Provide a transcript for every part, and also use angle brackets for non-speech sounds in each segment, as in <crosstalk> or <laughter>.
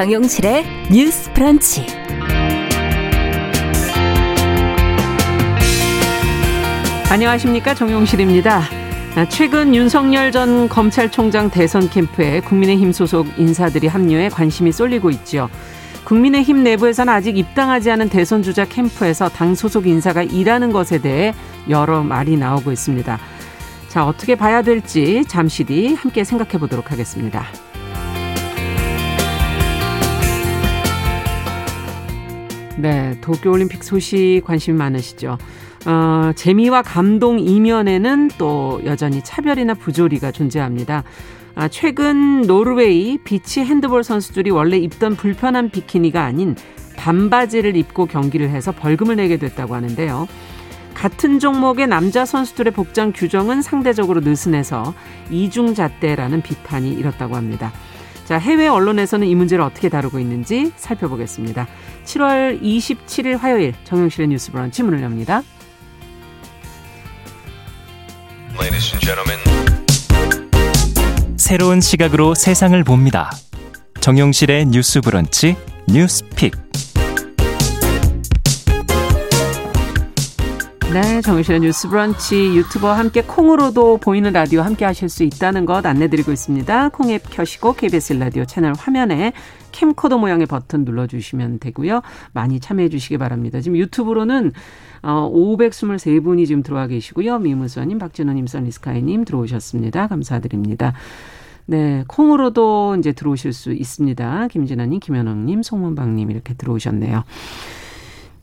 정용실의 뉴스 프런치. 안녕하십니까. 정용실입니다. 최근 윤석열 전 검찰총장 대선 캠프에 국민의힘 소속 인사들이 합류해 관심이 쏠리고 있죠. 국민의힘 내부에서는 아직 입당하지 않은 대선 주자 캠프에서 당 소속 인사가 일하는 것에 대해 여러 말이 나오고 있습니다. 자, 어떻게 봐야 될지 잠시 뒤 함께 생각해 보도록 하겠습니다. 네, 도쿄올림픽 소식 관심 많으시죠? 어, 재미와 감동 이면에는 또 여전히 차별이나 부조리가 존재합니다. 아, 최근 노르웨이 비치 핸드볼 선수들이 원래 입던 불편한 비키니가 아닌 반바지를 입고 경기를 해서 벌금을 내게 됐다고 하는데요. 같은 종목의 남자 선수들의 복장 규정은 상대적으로 느슨해서 이중잣대라는 비판이 일었다고 합니다. 자, 해외 언론에서는 이 문제를 어떻게 다루고 있는지 살펴보겠습니다. 7월 27일 화요일 정용실의 뉴스 브런치 문을 엽니다. 새로운 시각으로 세상을 봅니다. 정용실의 뉴스 브런치 뉴스 pick. 네, 정용실의 뉴스 브런치 유튜브와 함께 콩으로도 보이는 라디오 함께 하실 수 있다는 것 안내드리고 있습니다. 콩 앱 켜시고 KBS 라디오 채널 화면에 캠코더 모양의 버튼 눌러주시면 되고요. 많이 참여해 주시기 바랍니다. 지금 유튜브로는 어, 523분이 지금 들어와 계시고요. 미무수님, 박진호님, 써니스카이님 들어오셨습니다. 감사드립니다. 네, 콩으로도 이제 들어오실 수 있습니다. 김진아님, 김현웅님, 송문방님 이렇게 들어오셨네요.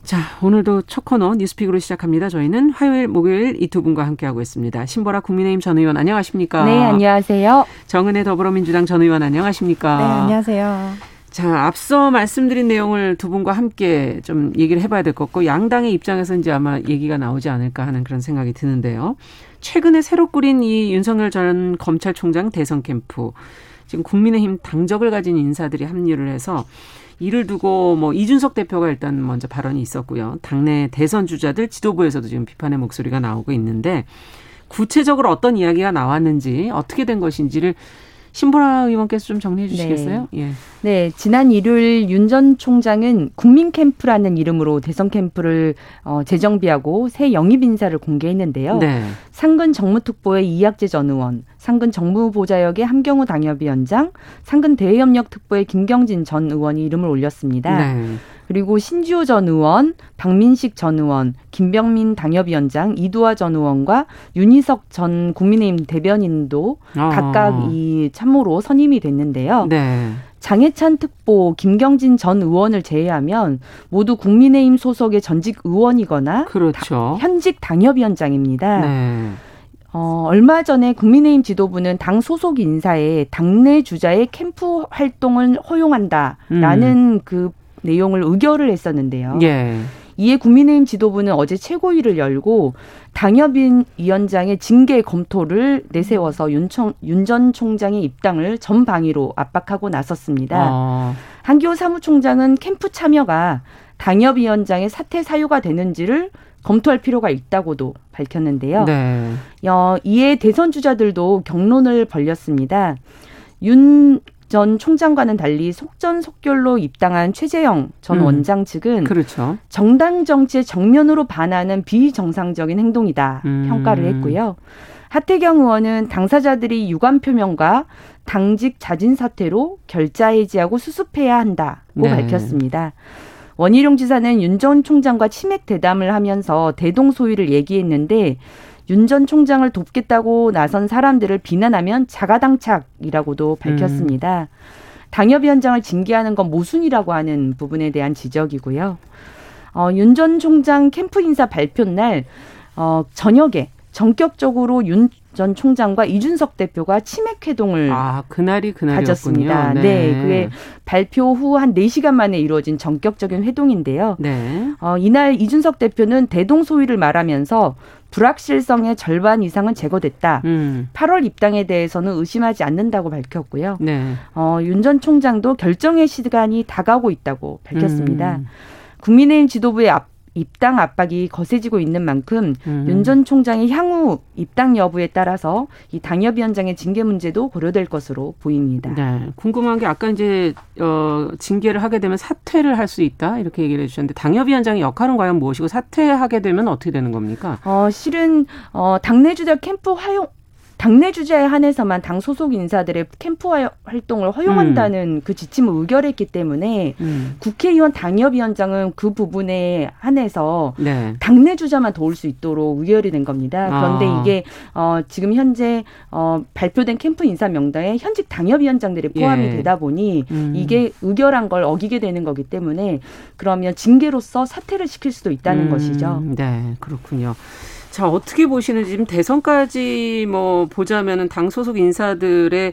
자, 오늘도 첫 코너 뉴스픽으로 시작합니다. 저희는 화요일, 목요일 이 두 분과 함께하고 있습니다. 신보라 국민의힘 전 의원 안녕하십니까? 네, 안녕하세요. 정은혜 더불어민주당 전 의원 안녕하십니까? 네, 안녕하세요. 자, 앞서 말씀드린 내용을 두 분과 함께 좀 얘기를 해봐야 될 것 같고, 양당의 입장에서 이제 아마 얘기가 나오지 않을까 하는 그런 생각이 드는데요. 최근에 새로 꾸린 이 윤석열 전 검찰총장 대선 캠프, 지금 국민의힘 당적을 가진 인사들이 합류를 해서 이를 두고 뭐 이준석 대표가 일단 먼저 발언이 있었고요. 당내 대선 주자들 지도부에서도 지금 비판의 목소리가 나오고 있는데 구체적으로 어떤 이야기가 나왔는지 어떻게 된 것인지를 신보라 의원께서 좀 정리해 주시겠어요? 네. 예. 네, 지난 일요일 윤 전 총장은 국민 캠프라는 이름으로 대선 캠프를 어, 재정비하고 새 영입 인사를 공개했는데요. 네. 상근 정무특보의 이학재 전 의원, 상근 정무보좌역의 함경우 당협위원장, 상근 대외협력특보의 김경진 전 의원이 이름을 올렸습니다. 네. 그리고 신지호 전 의원, 박민식 전 의원, 김병민 당협위원장, 이두화 전 의원과 윤희석 전 국민의힘 대변인도 아. 각각 이 참모로 선임이 됐는데요. 네. 장해찬 특보, 김경진 전 의원을 제외하면 모두 국민의힘 소속의 전직 의원이거나 그렇죠. 다, 현직 당협위원장입니다. 네. 어, 얼마 전에 국민의힘 지도부는 당 소속 인사에 당내 주자의 캠프 활동을 허용한다라는 음. 그 내용을 의결을 했었는데요. 예. 이에 국민의힘 지도부는 어제 최고위를 열고 당협인 위원장의 징계 검토를 내세워서 윤 전 총장의 입당을 전 방위로 압박하고 나섰습니다. 아. 한기호 사무총장은 캠프 참여가 당협위원장의 사퇴 사유가 되는지를 검토할 필요가 있다고도 밝혔는데요. 네. 어, 이에 대선 주자들도 경론을 벌였습니다. 윤 전 총장과는 달리 속전속결로 입당한 최재형 전 음. 원장 측은 그렇죠. 정당 정치에 정면으로 반하는 비정상적인 행동이다 음. 평가를 했고요. 하태경 의원은 당사자들이 유감 표명과 당직 자진 사퇴로 결자 해지하고 수습해야 한다고 네. 밝혔습니다. 원희룡 지사는 윤 전 총장과 치맥 대담을 하면서 대동소이를 얘기했는데 윤 전 총장을 돕겠다고 나선 사람들을 비난하면 자가당착이라고도 밝혔습니다. 음. 당협위원장을 징계하는 건 모순이라고 하는 부분에 대한 지적이고요. 어, 윤 전 총장 캠프 인사 발표 날 어, 저녁에 전격적으로 윤 전 총장과 이준석 대표가 치맥 회동을 아, 그날이. 가졌습니다. 네. 네. 그게 발표 후한 4시간 만에 이루어진 전격적인 회동인데요. 네. 어, 이날 이준석 대표는 대동 소위를 말하면서 불확실성의 절반 이상은 제거됐다. 음. 8월 입당에 대해서는 의심하지 않는다고 밝혔고요. 네. 어, 윤 전 총장도 결정의 시간이 다가오고 있다고 밝혔습니다. 음. 국민의힘 지도부의 앞, 입당 압박이 거세지고 있는 만큼 음. 윤전 총장의 향후 입당 여부에 따라서 이 당협위원장의 징계 문제도 고려될 것으로 보입니다. 네. 궁금한 게 아까 이제 어 징계를 하게 되면 사퇴를 할 수 있다 이렇게 얘기를 해주셨는데 당협위원장의 역할은 과연 무엇이고 사퇴하게 되면 어떻게 되는 겁니까? 어 실은 어 당내 주자 캠프 활용 당내 주제에 한해서만 당 소속 인사들의 캠프 활동을 허용한다는 음. 그 지침을 의결했기 때문에 음. 국회의원 당협위원장은 그 부분에 한해서 네. 당내 주자만 도울 수 있도록 의결이 된 겁니다. 그런데 아. 이게 어, 지금 현재 어, 발표된 캠프 인사 명단에 현직 당협위원장들이 포함이 예. 되다 보니 음. 이게 의결한 걸 어기게 되는 거기 때문에 그러면 징계로서 사퇴를 시킬 수도 있다는 음. 것이죠. 네, 그렇군요. 자, 어떻게 보시는지 지금 대선까지 뭐 보자면은 당 소속 인사들의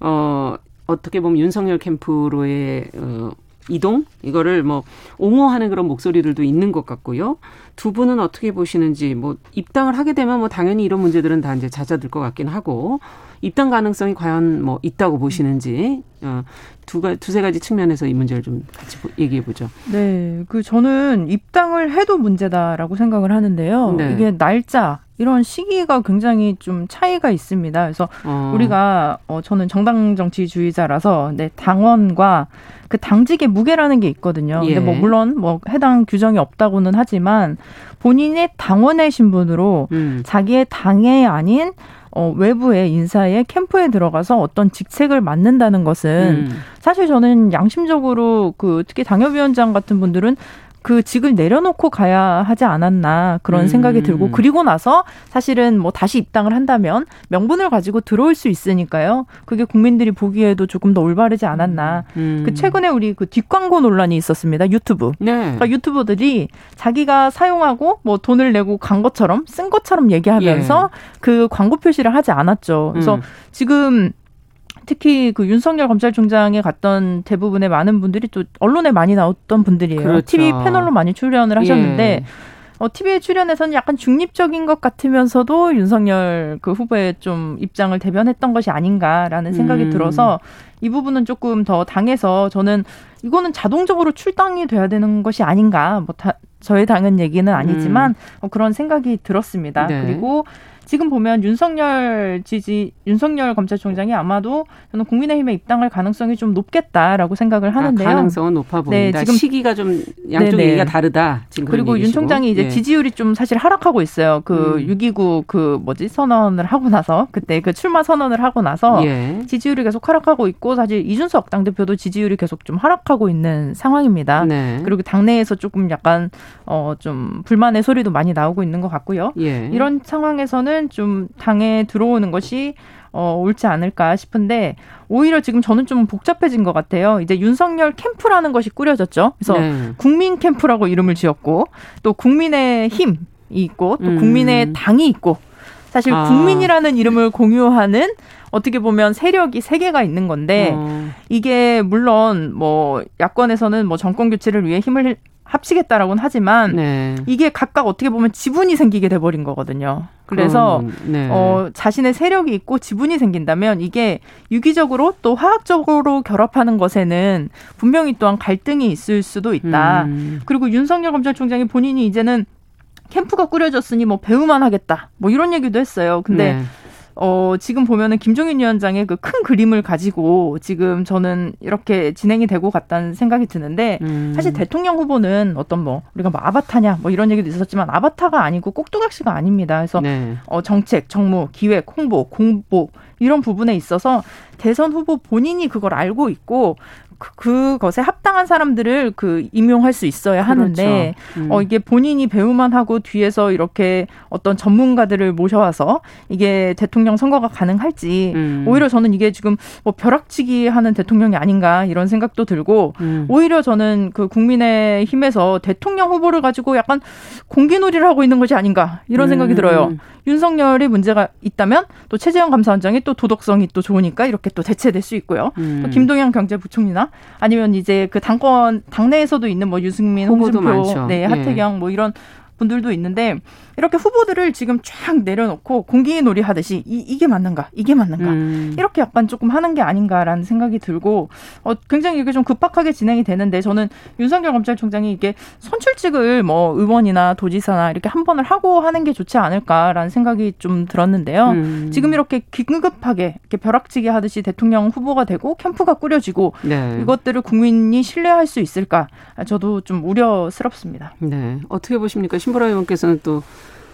어 어떻게 보면 윤석열 캠프로의 어 이동 이거를 뭐 옹호하는 그런 목소리들도 있는 것 같고요. 두 분은 어떻게 보시는지 뭐 입당을 하게 되면 뭐 당연히 이런 문제들은 다 이제 잦아들 것 같긴 하고 입당 가능성이 과연 뭐 있다고 보시는지 어, 두 가, 두세 가지 측면에서 이 문제를 좀 같이 얘기해 보죠. 네, 그 저는 입당을 해도 문제다라고 생각을 하는데요. 네. 이게 날짜 이런 시기가 굉장히 좀 차이가 있습니다. 그래서 어. 우리가 어 저는 정당 정치주의자라서 네, 당원과 그 당직의 무게라는 게 있거든요. 예. 근데 뭐 물론 뭐 해당 규정이 없다고는 하지만 본인의 당원의 신분으로 음. 자기의 당의 아닌 어, 외부의 인사의 캠프에 들어가서 어떤 직책을 맡는다는 것은 음. 사실 저는 양심적으로 그 특히 당협위원장 같은 분들은 그 직을 내려놓고 가야 하지 않았나 그런 음. 생각이 들고 그리고 나서 사실은 뭐 다시 입당을 한다면 명분을 가지고 들어올 수 있으니까요. 그게 국민들이 보기에도 조금 더 올바르지 않았나. 음. 그 최근에 우리 그 뒷광고 논란이 있었습니다. 유튜브. 네. 그러니까 유튜버들이 자기가 사용하고 뭐 돈을 내고 간 것처럼 쓴 것처럼 얘기하면서 예. 그 광고 표시를 하지 않았죠. 그래서 음. 지금 특히 그 윤석열 검찰총장에 갔던 대부분의 많은 분들이 또 언론에 많이 나왔던 분들이에요. 그렇죠. TV 패널로 많이 출연을 하셨는데 예. 어, TV에 출연해서는 약간 중립적인 것 같으면서도 윤석열 그 후보의 좀 입장을 대변했던 것이 아닌가라는 생각이 음. 들어서 이 부분은 조금 더 당에서 저는 이거는 자동적으로 출당이 돼야 되는 것이 아닌가. 뭐 다, 저의 당은 얘기는 아니지만 음. 어, 그런 생각이 들었습니다. 네. 그리고 지금 보면 윤석열 지지 윤석열 검찰총장이 아마도 저는 국민의힘에 입당할 가능성이 좀 높겠다라고 생각을 아, 하는데요. 아, 가능성은 높아 보인다. 네, 지금 시기가 좀 양쪽 네네. 얘기가 다르다. 지금 그리고 윤 총장이 이제 네. 지지율이 좀 사실 하락하고 있어요. 그 음. 6.29 그 뭐지 선언을 하고 나서 그때 그 출마 선언을 하고 나서 예. 지지율이 계속 하락하고 있고 사실 이준석 당대표도 지지율이 계속 좀 하락하고 있는 상황입니다. 네. 그리고 당내에서 조금 약간 어 좀 불만의 소리도 많이 나오고 있는 것 같고요. 예. 이런 상황에서는 보면은 좀 당에 들어오는 것이 어, 옳지 않을까 싶은데 오히려 지금 저는 좀 복잡해진 것 같아요. 이제 윤석열 캠프라는 것이 꾸려졌죠. 그래서 네. 국민 캠프라고 이름을 지었고 또 국민의 힘이 있고 또 음. 국민의 당이 있고 사실 아. 국민이라는 이름을 공유하는 어떻게 보면 세력이 세 개가 있는 건데 어. 이게 물론 뭐 야권에서는 뭐 정권 교체를 위해 힘을 합치겠다라고는 하지만 네. 이게 각각 어떻게 보면 지분이 생기게 돼버린 거거든요. 그래서 네. 어, 자신의 세력이 있고 지분이 생긴다면 이게 유기적으로 또 화학적으로 결합하는 것에는 분명히 또한 갈등이 있을 수도 있다. 음. 그리고 윤석열 검찰총장이 본인이 이제는 캠프가 꾸려졌으니 뭐 배우만 하겠다. 뭐 이런 얘기도 했어요. 근데 네. 어, 지금 보면은 김종인 위원장의 그 큰 그림을 가지고 지금 저는 이렇게 진행이 되고 갔다는 생각이 드는데 음. 사실 대통령 후보는 어떤 뭐 우리가 뭐 아바타냐 뭐 이런 얘기도 있었지만 아바타가 아니고 꼭두각시가 아닙니다. 그래서 네. 어, 정책, 정무, 기획, 홍보, 공보 이런 부분에 있어서 대선 후보 본인이 그걸 알고 있고 그, 그것에 합당한 사람들을 그 임용할 수 있어야 하는데 그렇죠. 음. 어 이게 본인이 배우만 하고 뒤에서 이렇게 어떤 전문가들을 모셔와서 이게 대통령 선거가 가능할지 음. 오히려 저는 이게 지금 뭐 벼락치기 하는 대통령이 아닌가 이런 생각도 들고 음. 오히려 저는 그 국민의 힘에서 대통령 후보를 가지고 약간 공기놀이를 하고 있는 것이 아닌가 이런 생각이 음. 들어요. 윤석열이 문제가 있다면 또 최재형 감사원장이 또 도덕성이 또 좋으니까 이렇게 또 대체될 수 있고요. 음. 또 김동연 경제부총리나 아니면 이제 그 당권 당내에서도 있는 뭐 유승민, 홍준표, 네, 예. 하태경 뭐 이런 분들도 있는데 이렇게 후보들을 지금 쫙 내려놓고 공기 놀이 하듯이 이, 이 게 맞는가 이게 맞는가 음. 이렇게 약간 조금 하는 게 아닌가라는 생각이 들고 어, 굉장히 이게 좀 급박하게 진행이 되는데 저는 윤석열 검찰총장이 이게 선출직을 뭐 의원이나 도지사나 이렇게 한 번을 하고 하는 게 좋지 않을까라는 생각이 좀 들었는데요. 음. 지금 이렇게 긴급하게 이렇게 벼락치기 하듯이 대통령 후보가 되고 캠프가 꾸려지고 네. 이것들을 국민이 신뢰할 수 있을까? 저도 좀 우려스럽습니다. 네. 어떻게 보십니까? 신보라 의원께서는 또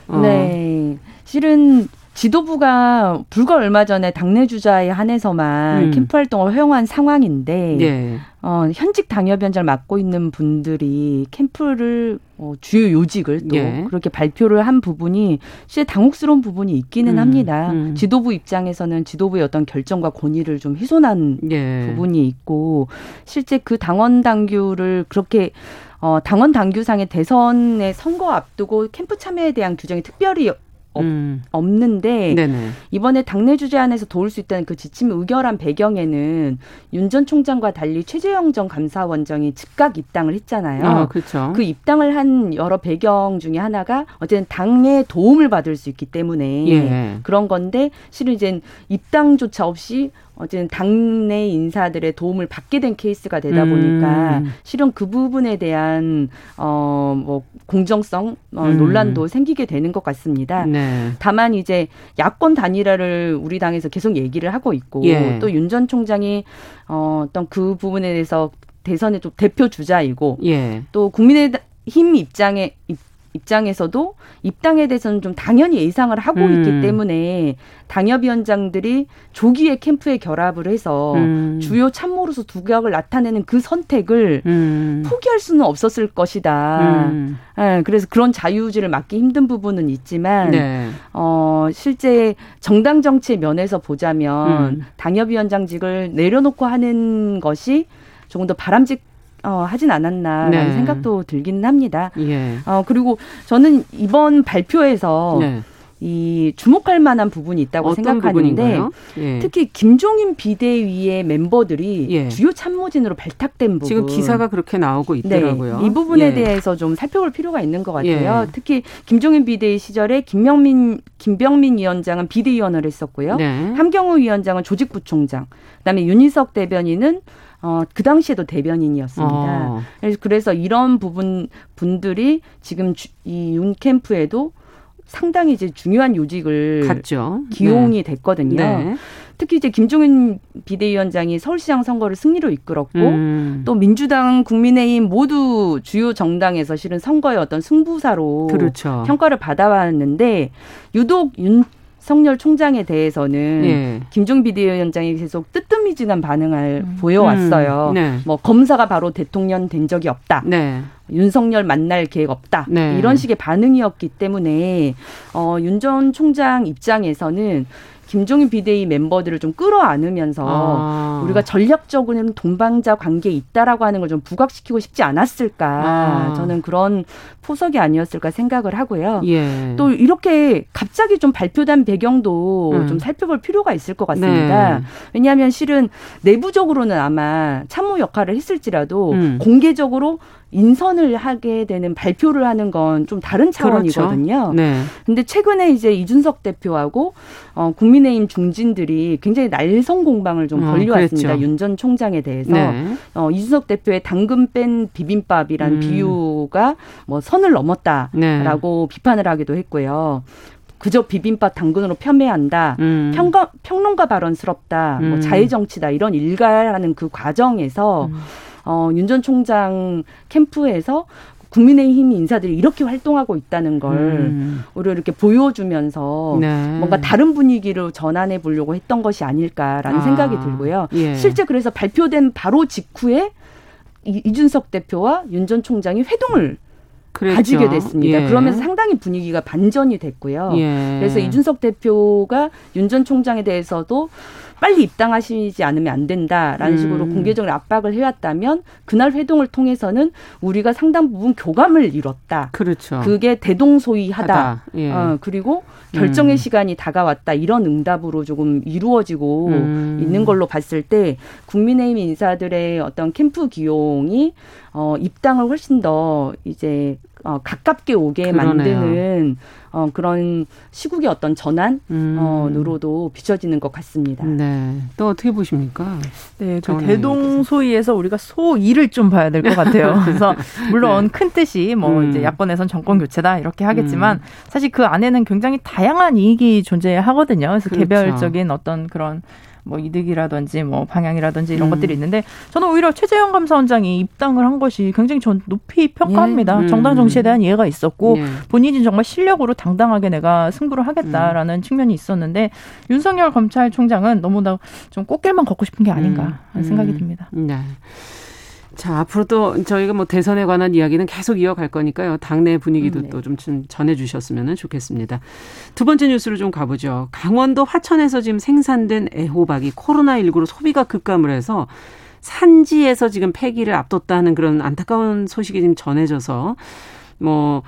어. 네. 실은 지도부가 불과 얼마 전에 당내 주자에 한해서만 음. 캠프 활동을 허용한 상황인데 네. 어, 현직 당협위원장을 맡고 있는 분들이 캠프를 어, 주요 요직을 또 예. 그렇게 발표를 한 부분이 실제 당혹스러운 부분이 있기는 음. 합니다. 음. 지도부 입장에서는 지도부의 어떤 결정과 권위를 좀 훼손한 예. 부분이 있고 실제 그 당원 당규를 그렇게 어, 당원 당규상의 대선의 선거 앞두고 캠프 참여에 대한 규정이 특별히 없, 음. 없는데 네네. 이번에 당내 주제 안에서 도울 수 있다는 그 지침을 의결한 배경에는 윤 전 총장과 달리 최재형 전 감사원장이 즉각 입당을 했잖아요. 아, 그렇죠. 그 입당을 한 여러 배경 중에 하나가 어쨌든 당의 도움을 받을 수 있기 때문에 예. 그런 건데 실은 이제 입당조차 없이 어쨌든 당내 인사들의 도움을 받게 된 케이스가 되다 보니까 음. 실은 그 부분에 대한 어 뭐 공정성 어, 음. 논란도 생기게 되는 것 같습니다. 네. 다만 이제 야권 단일화를 우리 당에서 계속 얘기를 하고 있고 예. 또윤 전 총장이 어 어떤 그 부분에 대해서 대선의 좀 대표 주자이고 예. 또 국민의 힘 입장에 입 장에서도 입당에 대해서는 좀 당연히 예상을 하고 음. 있기 때문에 당협위원장들이 조기에 캠프에 결합을 해서 음. 주요 참모로서 두각을 나타내는 그 선택을 음. 포기할 수는 없었을 것이다. 네, 그래서 그런 자유의지를 맡기 힘든 부분은 있지만 네. 어, 실제 정당 정치의 면에서 보자면 음. 당협위원장직을 내려놓고 하는 것이 조금 더 바람직 어, 하진 않았나라는 네. 생각도 들기는 합니다. 예. 어, 그리고 저는 이번 발표에서 네. 이 주목할 만한 부분이 있다고 생각하는데 예. 특히 김종인 비대위의 멤버들이 예. 주요 참모진으로 발탁된 부분 지금 기사가 그렇게 나오고 네. 있더라고요. 네, 이 부분에 예. 대해서 좀 살펴볼 필요가 있는 것 같아요. 예. 특히 김종인 비대위 시절에 김명민 김병민 위원장은 비대위원을 했었고요. 네. 함경우 위원장은 조직부총장, 그다음에 윤희석 대변인은 어, 그 당시에도 대변인이었습니다. 어. 그래서 이런 부분 분들이 지금 이윤 캠프에도 상당히 이제 중요한 요직을 갔죠. 기용이 네. 됐거든요. 네. 특히 이제 김종인 비대위원장이 서울시장 선거를 승리로 이끌었고 음. 또 민주당, 국민의힘 모두 주요 정당에서 실은 선거의 어떤 승부사로 그렇죠. 평가를 받아왔는데 유독 윤 성렬 총장에 대해서는 예. 김종 비대위원장이 계속 뜨뜻미지근한 반응을 음. 보여왔어요. 음. 네. 뭐 검사가 바로 대통령 된 적이 없다. 네. 윤석열 만날 계획 없다. 네. 이런 식의 반응이었기 때문에 어, 윤 전 총장 입장에서는 김종인 비대위 멤버들을 좀 끌어안으면서 아. 우리가 전략적으로는 동방자 관계에 있다라고 하는 걸 좀 부각시키고 싶지 않았을까. 아. 저는 그런 포석이 아니었을까 생각을 하고요. 예. 또 이렇게 갑자기 좀 발표된 배경도 음. 좀 살펴볼 필요가 있을 것 같습니다. 네. 왜냐하면 실은 내부적으로는 아마 참모 역할을 했을지라도 음. 공개적으로 인선을 하게 되는 발표를 하는 건 좀 다른 차원이거든요. 그렇죠. 네. 근데 최근에 이제 이준석 대표하고 어 국민의힘 중진들이 굉장히 날성 공방을 좀 어, 벌려왔습니다. 어, 윤전 총장에 대해서 네. 어 이준석 대표의 당근 뺀 비빔밥이란 음. 비유가 뭐 선을 넘었다라고 네. 비판을 하기도 했고요. 그저 비빔밥 당근으로 폄훼한다. 음. 평가, 평론가 발언스럽다. 뭐 음. 뭐 자해 정치다. 이런 일가라는 그 과정에서 음. 어, 윤 전 총장 캠프에서 국민의힘 인사들이 이렇게 활동하고 있다는 걸 음. 우리 이렇게 보여주면서 네. 뭔가 다른 분위기로 전환해 보려고 했던 것이 아닐까라는 아. 생각이 들고요. 예. 실제 그래서 발표된 바로 직후에 이준석 대표와 윤 전 총장이 회동을 그랬죠. 가지게 됐습니다. 예. 그러면서 상당히 분위기가 반전이 됐고요. 예. 그래서 이준석 대표가 윤 전 총장에 대해서도 빨리 입당하시지 않으면 안 된다라는 음. 식으로 공개적으로 압박을 해왔다면 그날 회동을 통해서는 우리가 상당 부분 교감을 이뤘다. 그렇죠. 그게 대동소이하다. 예. 어, 그리고 결정의 음. 시간이 다가왔다. 이런 응답으로 조금 이루어지고 음. 있는 걸로 봤을 때 국민의힘 인사들의 어떤 캠프 기용이 어, 입당을 훨씬 더 이제 어, 가깝게 오게 그러네요. 만드는 어, 그런 시국의 어떤 전환으로도 음. 비춰지는 것 같습니다. 네. 또 어떻게 보십니까? 네. 그 대동소이에서 우리가 소이를 좀 봐야 될 것 같아요. <laughs> 그래서 물론 네. 큰 뜻이 뭐 음. 이제 야권에선 정권 교체다 이렇게 하겠지만 음. 사실 그 안에는 굉장히 다양한 이익이 존재하거든요. 그래서 그렇죠. 개별적인 어떤 그런 뭐 이득이라든지 뭐 방향이라든지 이런 음. 것들이 있는데 저는 오히려 최재형 감사원장이 입당을 한 것이 굉장히 전 높이 평가합니다. 예. 음. 정당 정치에 대한 이해가 있었고 예. 본인이 정말 실력으로 당당하게 내가 승부를 하겠다라는 음. 측면이 있었는데 윤석열 검찰총장은 너무나 좀 꽃길만 걷고 싶은 게 아닌가 하는 음. 생각이 듭니다. 네. 자, 앞으로도 저희가 뭐 대선에 관한 이야기는 계속 이어갈 거니까요. 당내 분위기도 네. 또좀 전해 주셨으면 좋겠습니다. 두 번째 뉴스로 좀 가보죠. 강원도 화천에서 지금 생산된 애호박이 코로나19로 소비가 급감을 해서 산지에서 지금 폐기를 앞뒀다는 그런 안타까운 소식이 지금 전해져서 뭐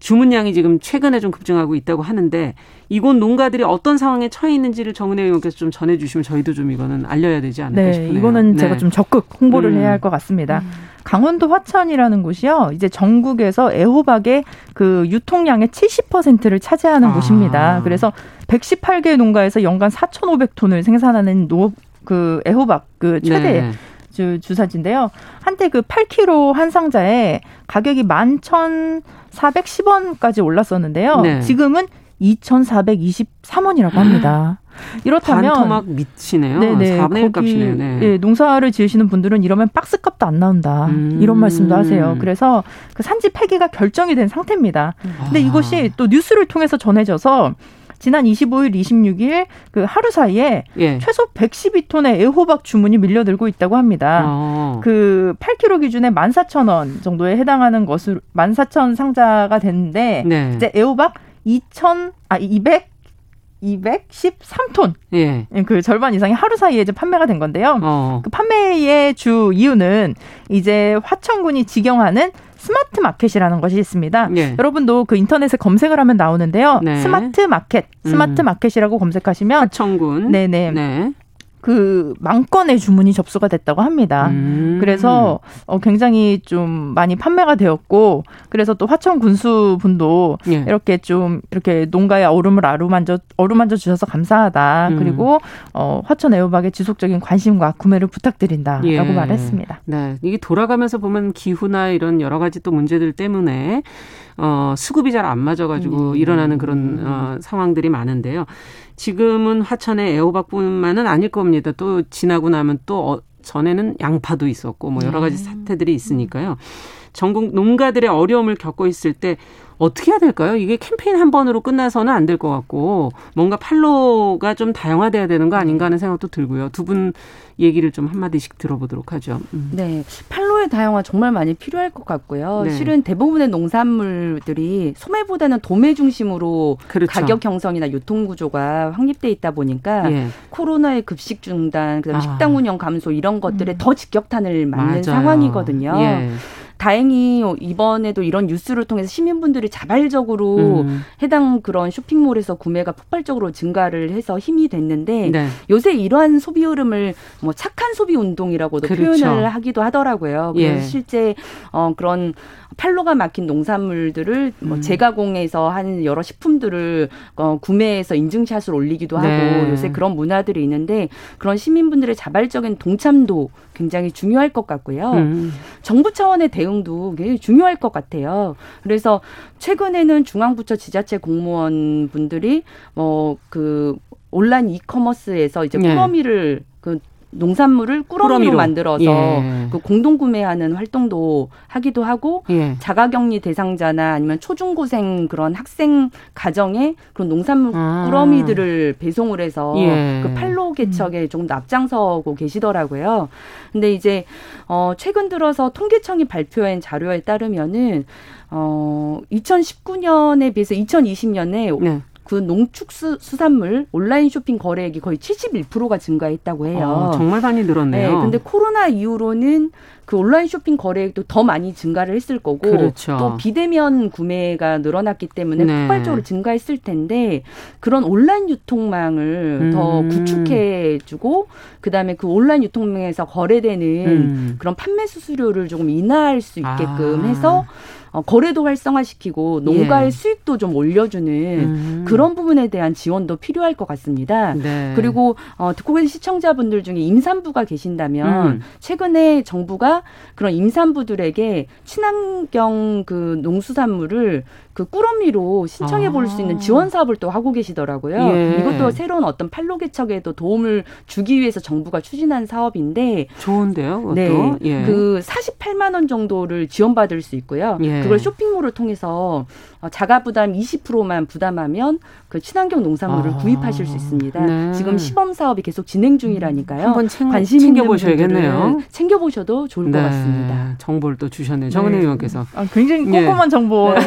주문량이 지금 최근에 좀 급증하고 있다고 하는데 이곳 농가들이 어떤 상황에 처해 있는지를 정은혜 의원께서 좀 전해주시면 저희도 좀 이거는 알려야 되지 않을까 네, 싶네요. 이거는 네. 제가 좀 적극 홍보를 음. 해야 할 것 같습니다. 음. 강원도 화천이라는 곳이요. 이제 전국에서 애호박의 그 유통량의 70%를 차지하는 아. 곳입니다. 그래서 118개 농가에서 연간 4,500톤을 생산하는 노, 그 애호박 그 최대 네. 주, 주사지인데요. 한때 그 8kg 한 상자에 가격이 11,410원까지 올랐었는데요. 네. 지금은 2,423원이라고 합니다. 이렇다면 반토막 미치네요. 네네. 4분의 값이네요. 네. 네, 농사를 지으시는 분들은 이러면 박스 값도 안 나온다. 음. 이런 말씀도 하세요. 그래서 그 산지 폐기가 결정이 된 상태입니다. 근데 아. 이것이 또 뉴스를 통해서 전해져서 지난 25일, 26일 그 하루 사이에 예. 최소 112톤의 애호박 주문이 밀려들고 있다고 합니다. 어. 그 8kg 기준에 14,000원 정도에 해당하는 것으로 14,000 상자가 됐는데 네. 이제 애호박 2,000아 200, 213톤. 예. 그 절반 이상이 하루 사이에 이제 판매가 된 건데요. 어. 그 판매의 주 이유는 이제 화천군이 직영하는 스마트 마켓이라는 것이 있습니다. 네. 여러분도 그 인터넷에 검색을 하면 나오는데요. 네. 스마트 마켓, 스마트 음. 마켓이라고 검색하시면 화천군. 네네. 네. 그 만 건의 주문이 접수가 됐다고 합니다. 음. 그래서 어 굉장히 좀 많이 판매가 되었고 그래서 또 화천 군수 분도 예. 이렇게 좀 이렇게 농가의 어려움을 아루만져 어루만져 주셔서 감사하다. 음. 그리고 어 화천 애호박의 지속적인 관심과 구매를 부탁드린다라고 예. 말했습니다. 네. 이게 돌아가면서 보면 기후나 이런 여러 가지 또 문제들 때문에 어 수급이 잘 안 맞아 가지고 음. 일어나는 그런 어 상황들이 많은데요. 지금은 화천의 애호박뿐만은 아닐 겁니다. 또 지나고 나면 또 어, 전에는 양파도 있었고 뭐 여러 가지 네. 사태들이 있으니까요. 전국 농가들의 어려움을 겪고 있을 때 어떻게 해야 될까요? 이게 캠페인 한 번으로 끝나서는 안 될 것 같고 뭔가 팔로가 좀 다양화돼야 되는 거 아닌가 하는 생각도 들고요. 두 분 얘기를 좀 한마디씩 들어보도록 하죠. 음. 네. 팔로의 다양화 정말 많이 필요할 것 같고요. 네. 실은 대부분의 농산물들이 소매보다는 도매 중심으로 그렇죠. 가격 형성이나 유통 구조가 확립돼 있다 보니까 예. 코로나의 급식 중단, 그다음에 아. 식당 운영 감소 이런 것들에 음. 더 직격탄을 맞는 맞아요. 상황이거든요. 예. 다행히 이번에도 이런 뉴스를 통해서 시민분들이 자발적으로 음. 해당 그런 쇼핑몰에서 구매가 폭발적으로 증가를 해서 힘이 됐는데 네. 요새 이러한 소비 흐름을 뭐 착한 소비 운동이라고도 그렇죠. 표현을 하기도 하더라고요. 그래서 예. 실제 어 그런 팔로가 막힌 농산물들을 뭐 음. 재가공해서 하는 여러 식품들을 어, 구매해서 인증샷을 올리기도 하고 네. 요새 그런 문화들이 있는데 그런 시민분들의 자발적인 동참도 굉장히 중요할 것 같고요. 음. 정부 차원의 대응도 굉장히 중요할 것 같아요. 그래서 최근에는 중앙부처 지자체 공무원 분들이 뭐그 온라인 이커머스에서 이제 꾸러미를 네. 그 농산물을 꾸러미로, 꾸러미로. 만들어서 예. 그 공동 구매하는 활동도 하기도 하고 예. 자가격리 대상자나 아니면 초중고생 그런 학생 가정에 그런 농산물 아. 꾸러미들을 배송을 해서 예. 그 팔로 개척에 음. 조금 더 앞장서고 계시더라고요. 근데 이제 어 최근 들어서 통계청이 발표한 자료에 따르면은 어 2019년에 비해서 2020년에 네. 그 농축수산물 온라인 쇼핑 거래액이 거의 71%가 증가했다고 해요. 어, 정말 많이 늘었네요. 네, 근데 코로나 이후로는 그 온라인 쇼핑 거래액도 더 많이 증가를 했을 거고 그렇죠. 또 비대면 구매가 늘어났기 때문에 네. 폭발적으로 증가했을 텐데 그런 온라인 유통망을 음. 더 구축해 주고 그다음에 그 온라인 유통망에서 거래되는 음. 그런 판매 수수료를 조금 인하할 수 있게끔 아. 해서 어, 거래도 활성화시키고 농가의 예. 수익도 좀 올려주는 음. 그런 부분에 대한 지원도 필요할 것 같습니다. 네. 그리고 어, 듣고 계신 시청자분들 중에 임산부가 계신다면 음. 최근에 정부가 그런 임산부들에게 친환경 그 농수산물을 그 꾸러미로 신청해 볼 수 있는 아. 지원 사업을 또 하고 계시더라고요. 예. 이것도 새로운 어떤 판로 개척에도 도움을 주기 위해서 정부가 추진한 사업인데 좋은데요. 그것도? 네, 예. 그 48만 원 정도를 지원받을 수 있고요. 예. 그걸 쇼핑몰을 통해서 어, 자가 부담 20%만 부담하면 그 친환경 농산물을 아. 구입하실 수 있습니다. 네. 지금 시범 사업이 계속 진행 중이라니까요. 한번 챙, 관심 챙겨 보셔야겠네요. 챙겨 보셔도 좋을 네. 것 같습니다. 정보를 또 주셨네요. 정은혜 네. 의원께서. 아, 굉장히 꼼꼼한 예. 정보 네.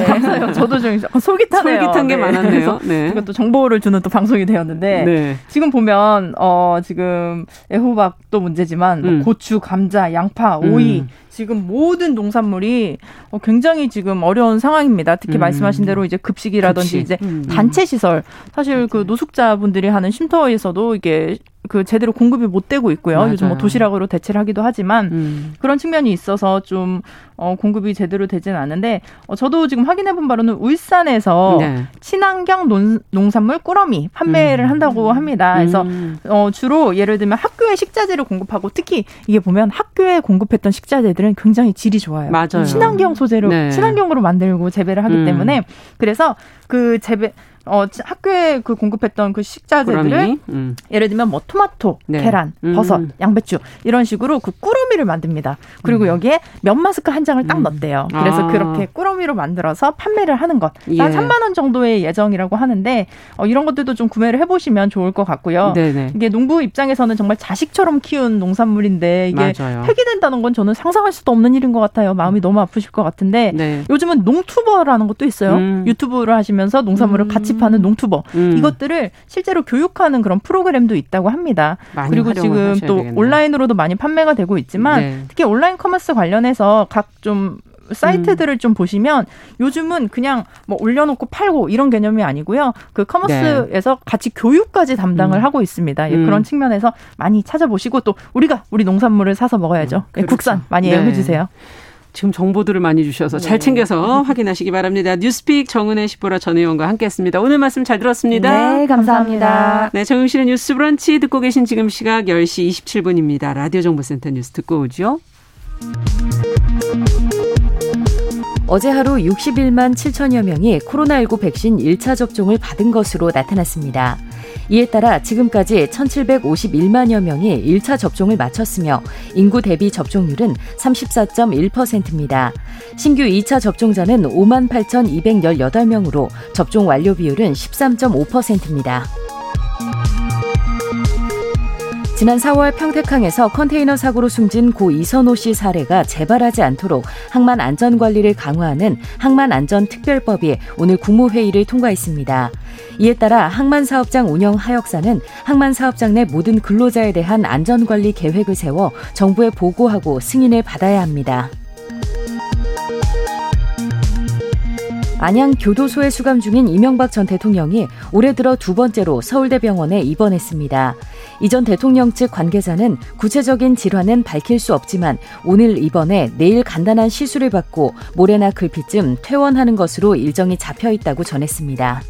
저도 좀 솔깃하네요. 솔깃한 게 네. 많았네요. 네. 이것도 정보를 주는 또 방송이 되었는데 네. 지금 보면 어 지금 애호박도 문제지만 뭐 음. 고추, 감자, 양파, 오이 음. 지금 모든 농산물이 어, 굉장히 지금 어려운 상황입니다. 특히 음. 말씀하신 대로 이제 급식이라든지 급식. 이제 음. 단체 시설 사실 그 노숙자분들이 하는 쉼터에서도 이게 그 제대로 공급이 못 되고 있고요. 맞아요. 요즘 뭐 도시락으로 대체를 하기도 하지만 음. 그런 측면이 있어서 좀 어, 공급이 제대로 되지는 않는데 어, 저도 지금 확인해 본 바로는 울산에서 네. 친환경 논, 농산물 꾸러미 판매를 음. 한다고 합니다. 그래서 음. 어, 주로 예를 들면 학교에 식자재를 공급하고 특히 이게 보면 학교에 공급했던 식자재들은 굉장히 질이 좋아요. 맞아요. 친환경 소재로 네. 친환경으로 만들고 재배를 하기 음. 때문에 그래서 그 재배 어, 학교에 그 공급했던 그 식자재들을 음. 예를 들면 뭐 토마토, 네. 계란, 음. 버섯, 양배추 이런 식으로 그 꾸러미를 만듭니다. 그리고 음. 여기에 면 마스크 한 장을 딱 음. 넣대요. 그래서 아. 그렇게 꾸러미로 만들어서 판매를 하는 것. 예. 한 3만 원 정도의 예정이라고 하는데 어, 이런 것들도 좀 구매를 해보시면 좋을 것 같고요. 네네. 이게 농부 입장에서는 정말 자식처럼 키운 농산물인데 이게 맞아요. 폐기된다는 건 저는 상상할 수도 없는 일인 것 같아요. 마음이 너무 아프실 것 같은데 네. 요즘은 농투버라는 것도 있어요. 음. 유튜브를 하시면서 농산물을 같이 파는 농투버 음. 이것들을 실제로 교육하는 그런 프로그램도 있다고 합니다. 그리고 지금 또 되겠네요. 온라인으로도 많이 판매가 되고 있지만 네. 특히 온라인 commerce 관련해서 각좀 사이트들을 음. 좀 보시면 요즘은 그냥 뭐 올려놓고 팔고 이런 개념이 아니고요. 그 commerce에서 네. 같이 교육까지 담당을 음. 하고 있습니다. 예, 그런 음. 측면에서 많이 찾아보시고 또 우리가 우리 농산물을 사서 먹어야죠. 음, 예, 그렇죠. 국산 많이 네. 해주세요. 지금 정보들을 많이 주셔서 잘 네. 챙겨서 확인하시기 바랍니다. 뉴스pick 정은혜 시보라 전 의원과 함께했습니다. 오늘 말씀 잘 들었습니다. 네, 감사합니다. 네, 정용실의 뉴스 브런치 듣고 계신 지금 시각 10시 27분입니다. 라디오 정보센터 뉴스 듣고 오죠. 어제 하루 61만 7천여 명이 코로나19 백신 1차 접종을 받은 것으로 나타났습니다. 이에 따라 지금까지 1,751만여 명이 1차 접종을 마쳤으며 인구 대비 접종률은 34.1%입니다. 신규 2차 접종자는 5만 8,218명으로 접종 완료 비율은 13.5%입니다. 지난 4월 평택항에서 컨테이너 사고로 숨진 고 이선호 씨 사례가 재발하지 않도록 항만 안전 관리를 강화하는 항만 안전 특별법이 오늘 국무회의를 통과했습니다. 이에 따라 항만 사업장 운영 하역사는 항만 사업장 내 모든 근로자에 대한 안전 관리 계획을 세워 정부에 보고하고 승인을 받아야 합니다. 안양 교도소에 수감 중인 이명박 전 대통령이 올해 들어 두 번째로 서울대병원에 입원했습니다. 이 전 대통령 측 관계자는 구체적인 질환은 밝힐 수 없지만 오늘 입원해 내일 간단한 시술을 받고 모레나 글피쯤 퇴원하는 것으로 일정이 잡혀 있다고 전했습니다.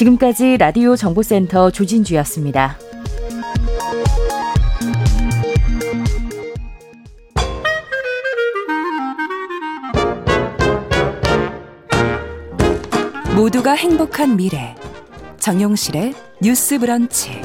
지금까지 라디오 정보센터 조진주였습니다. 모두가 행복한 미래 정용실의 뉴스 브런치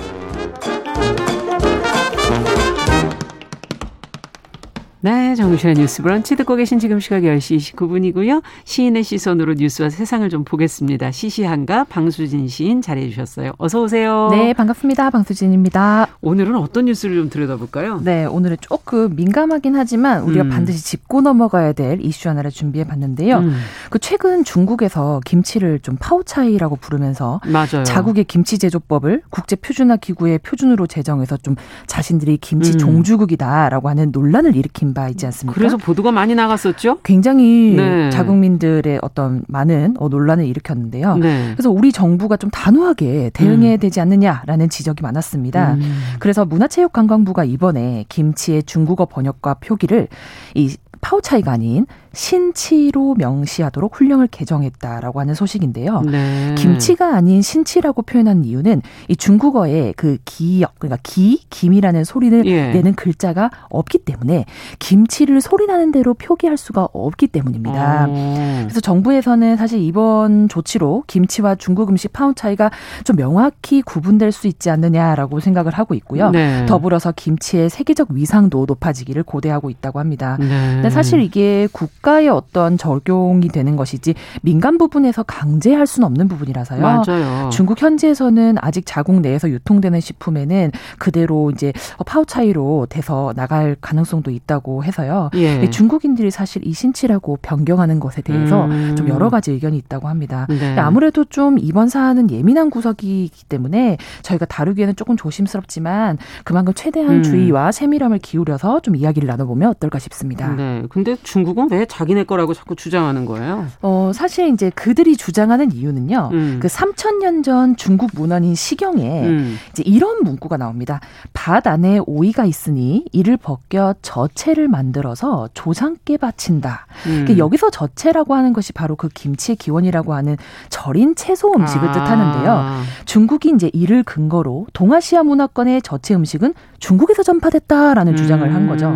네, 정신의 뉴스 브런치 듣고 계신 지금 시각 10시 29분이고요. 시인의 시선으로 뉴스와 세상을 좀 보겠습니다. 시시한가 방수진 시인 잘해 주셨어요. 어서 오세요. 네, 반갑습니다. 방수진입니다. 오늘은 어떤 뉴스를 좀 들여다볼까요? 네, 오늘은 조금 민감하긴 하지만 우리가 음. 반드시 짚고 넘어가야 될 이슈 하나를 준비해 봤는데요. 음. 그 최근 중국에서 김치를 좀 파오차이라고 부르면서 맞아요. 자국의 김치 제조법을 국제 표준화 기구의 표준으로 제정해서 좀 자신들이 김치 음. 종주국이다라고 하는 논란을 일으킨 바 있지 않습니까? 그래서 보도가 많이 나갔었죠. 굉장히 네. 자국민들의 어떤 많은 어, 논란을 일으켰는데요. 네. 그래서 우리 정부가 좀 단호하게 대응해야 음. 되지 않느냐라는 지적이 많았습니다. 음. 그래서 문화체육관광부가 이번에 김치의 중국어 번역과 표기를 이 파우차이가 아닌 신치로 명시하도록 훈령을 개정했다라고 하는 소식인데요. 네. 김치가 아닌 신치라고 표현한 이유는 이 중국어에 그 기역 그러니까 기 김이라는 소리를 예. 내는 글자가 없기 때문에 김치를 소리 나는 대로 표기할 수가 없기 때문입니다. 어. 그래서 정부에서는 사실 이번 조치로 김치와 중국 음식 파운 차이가 좀 명확히 구분될 수 있지 않느냐라고 생각을 하고 있고요. 네. 더불어서 김치의 세계적 위상도 높아지기를 고대하고 있다고 합니다. 네. 사실 이게 국 국가의 어떤 적용이 되는 것이지 민간 부분에서 강제할 수는 없는 부분이라서요. 맞아요. 중국 현지에서는 아직 자국 내에서 유통되는 식품에는 그대로 이제 파우차이로 돼서 나갈 가능성도 있다고 해서요. 예. 중국인들이 사실 이 신치라고 변경하는 것에 대해서 음. 좀 여러 가지 의견이 있다고 합니다. 네. 아무래도 좀 이번 사안은 예민한 구석이기 때문에 저희가 다루기에는 조금 조심스럽지만 그만큼 최대한 음. 주의와 세밀함을 기울여서 좀 이야기를 나눠보면 어떨까 싶습니다. 네. 근데 중국은 왜 자기네 거라고 자꾸 주장하는 거예요? 어, 사실 이제 그들이 주장하는 이유는요. 음. 그 3천년 전 중국 문헌인 시경에 음. 이제 이런 문구가 나옵니다. 밭 안에 오이가 있으니 이를 벗겨 저채를 만들어서 조상께 바친다. 음. 그러니까 여기서 저채라고 하는 것이 바로 그 김치의 기원이라고 하는 절인 채소 음식을 아. 뜻하는데요. 중국이 이제 이를 근거로 동아시아 문화권의 저채 음식은 중국에서 전파됐다라는 주장을 한 거죠.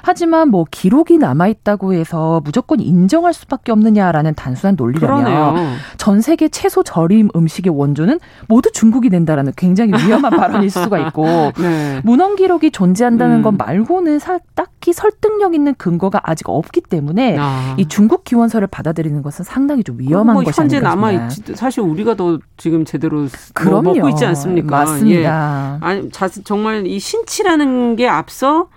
음. 하지만 뭐 기록이 남아 있다고 해서 무조건 인정할 수밖에 없느냐라는 단순한 논리라면 그러네요. 전 세계 채소 절임 음식의 원조는 모두 중국이 된다라는 굉장히 위험한 발언일 수가 있고 <laughs> 네. 문헌 기록이 존재한다는 음. 것 말고는 사, 딱히 설득력 있는 근거가 아직 없기 때문에 아. 이 중국 기원서를 받아들이는 것은 상당히 좀 위험한 뭐 것이 현재 남아 있지 사실 우리가 더 지금 제대로 뭐 먹고 있지 않습니까? 맞습니다. 예. 아니 자, 정말 이 신치라는 게 앞서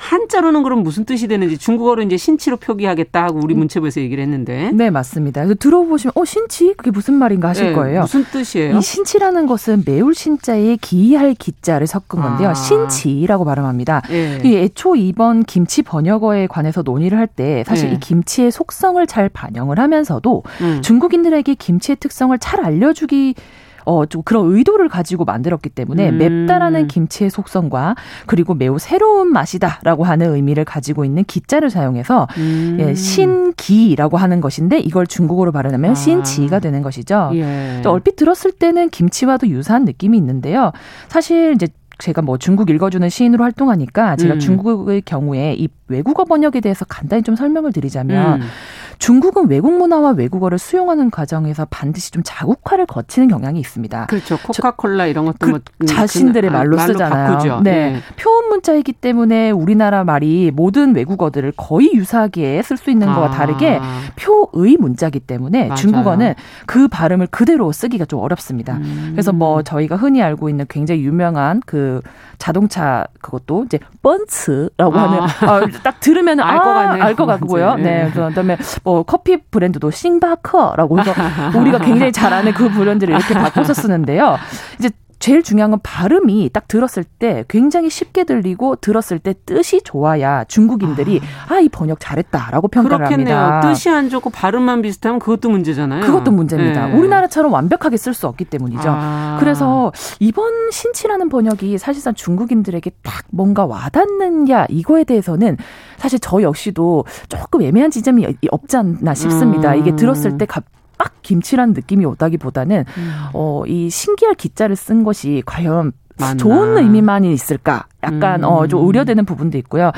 한자로는 그럼 무슨 뜻이 되는지 중국어로 이제 신치로 표기하겠다 하고 우리 음. 문체부에서 얘기를 했는데. 네, 맞습니다. 들어보시면 어 신치 그게 무슨 말인가 하실 네, 거예요. 무슨 뜻이에요? 이 신치라는 것은 매울 신자에 기할 기자를 섞은 건데요. 아. 신치라고 발음합니다. 네. 이 애초 이번 김치 번역어에 관해서 논의를 할 때 사실 네. 이 김치의 속성을 잘 반영을 하면서도 음. 중국인들에게 김치의 특성을 잘 알려주기 어, 좀 그런 의도를 가지고 만들었기 때문에 음. 맵다라는 김치의 속성과 그리고 매우 새로운 맛이다라고 하는 의미를 가지고 있는 기자를 사용해서 음. 예, 신기라고 하는 것인데 이걸 중국어로 발음하면 아. 신지가 되는 것이죠. 예. 또 얼핏 들었을 때는 김치와도 유사한 느낌이 있는데요. 사실 이제 제가 뭐 중국 읽어주는 시인으로 활동하니까 제가 음. 중국의 경우에 이 외국어 번역에 대해서 간단히 좀 설명을 드리자면 음. 중국은 외국 문화와 외국어를 수용하는 과정에서 반드시 좀 자국화를 거치는 경향이 있습니다. 그렇죠. 코카콜라 이런 것도 그 뭐 자신들의 그, 말로, 말로 쓰잖아요. 바꾸죠. 네. 네. 표현 문자이기 때문에 우리나라 말이 모든 외국어들을 거의 유사하게 쓸 수 있는 아. 거와 다르게 표의 문자기 때문에 맞아요. 중국어는 그 발음을 그대로 쓰기가 좀 어렵습니다. 음. 그래서 뭐 저희가 흔히 알고 있는 굉장히 유명한 그 자동차 그것도 이제 뻔츠라고 아. 하는 아, 딱 들으면 알 것 같네요. 알것 같고요. 네. 그다음에 뭐 커피 브랜드도 싱바커라고 해서 우리가 굉장히 잘 아는 그 브랜드를 이렇게 바꿔서 쓰는데요. 이제 제일 중요한 건 발음이 딱 들었을 때 굉장히 쉽게 들리고 들었을 때 뜻이 좋아야 중국인들이 아이 아, 번역 잘했다라고 평가를 그렇겠네요. 합니다. 뜻이 안 좋고 발음만 비슷하면 그것도 문제잖아요. 그것도 문제입니다. 네. 우리나라처럼 완벽하게 쓸 수 없기 때문이죠. 아. 그래서 이번 신치라는 번역이 사실상 중국인들에게 딱 뭔가 와닿느냐 이거에 대해서는 사실 저 역시도 조금 애매한 지점이 없지 않나 싶습니다. 음. 이게 들었을 때 갑, 빡 김치라는 느낌이 오다기보다는 음. 어, 이 신기할 기자를 쓴 것이 과연 맞나. 좋은 의미만이 있을까? 약간 음. 어좀 우려되는 부분도 있고요.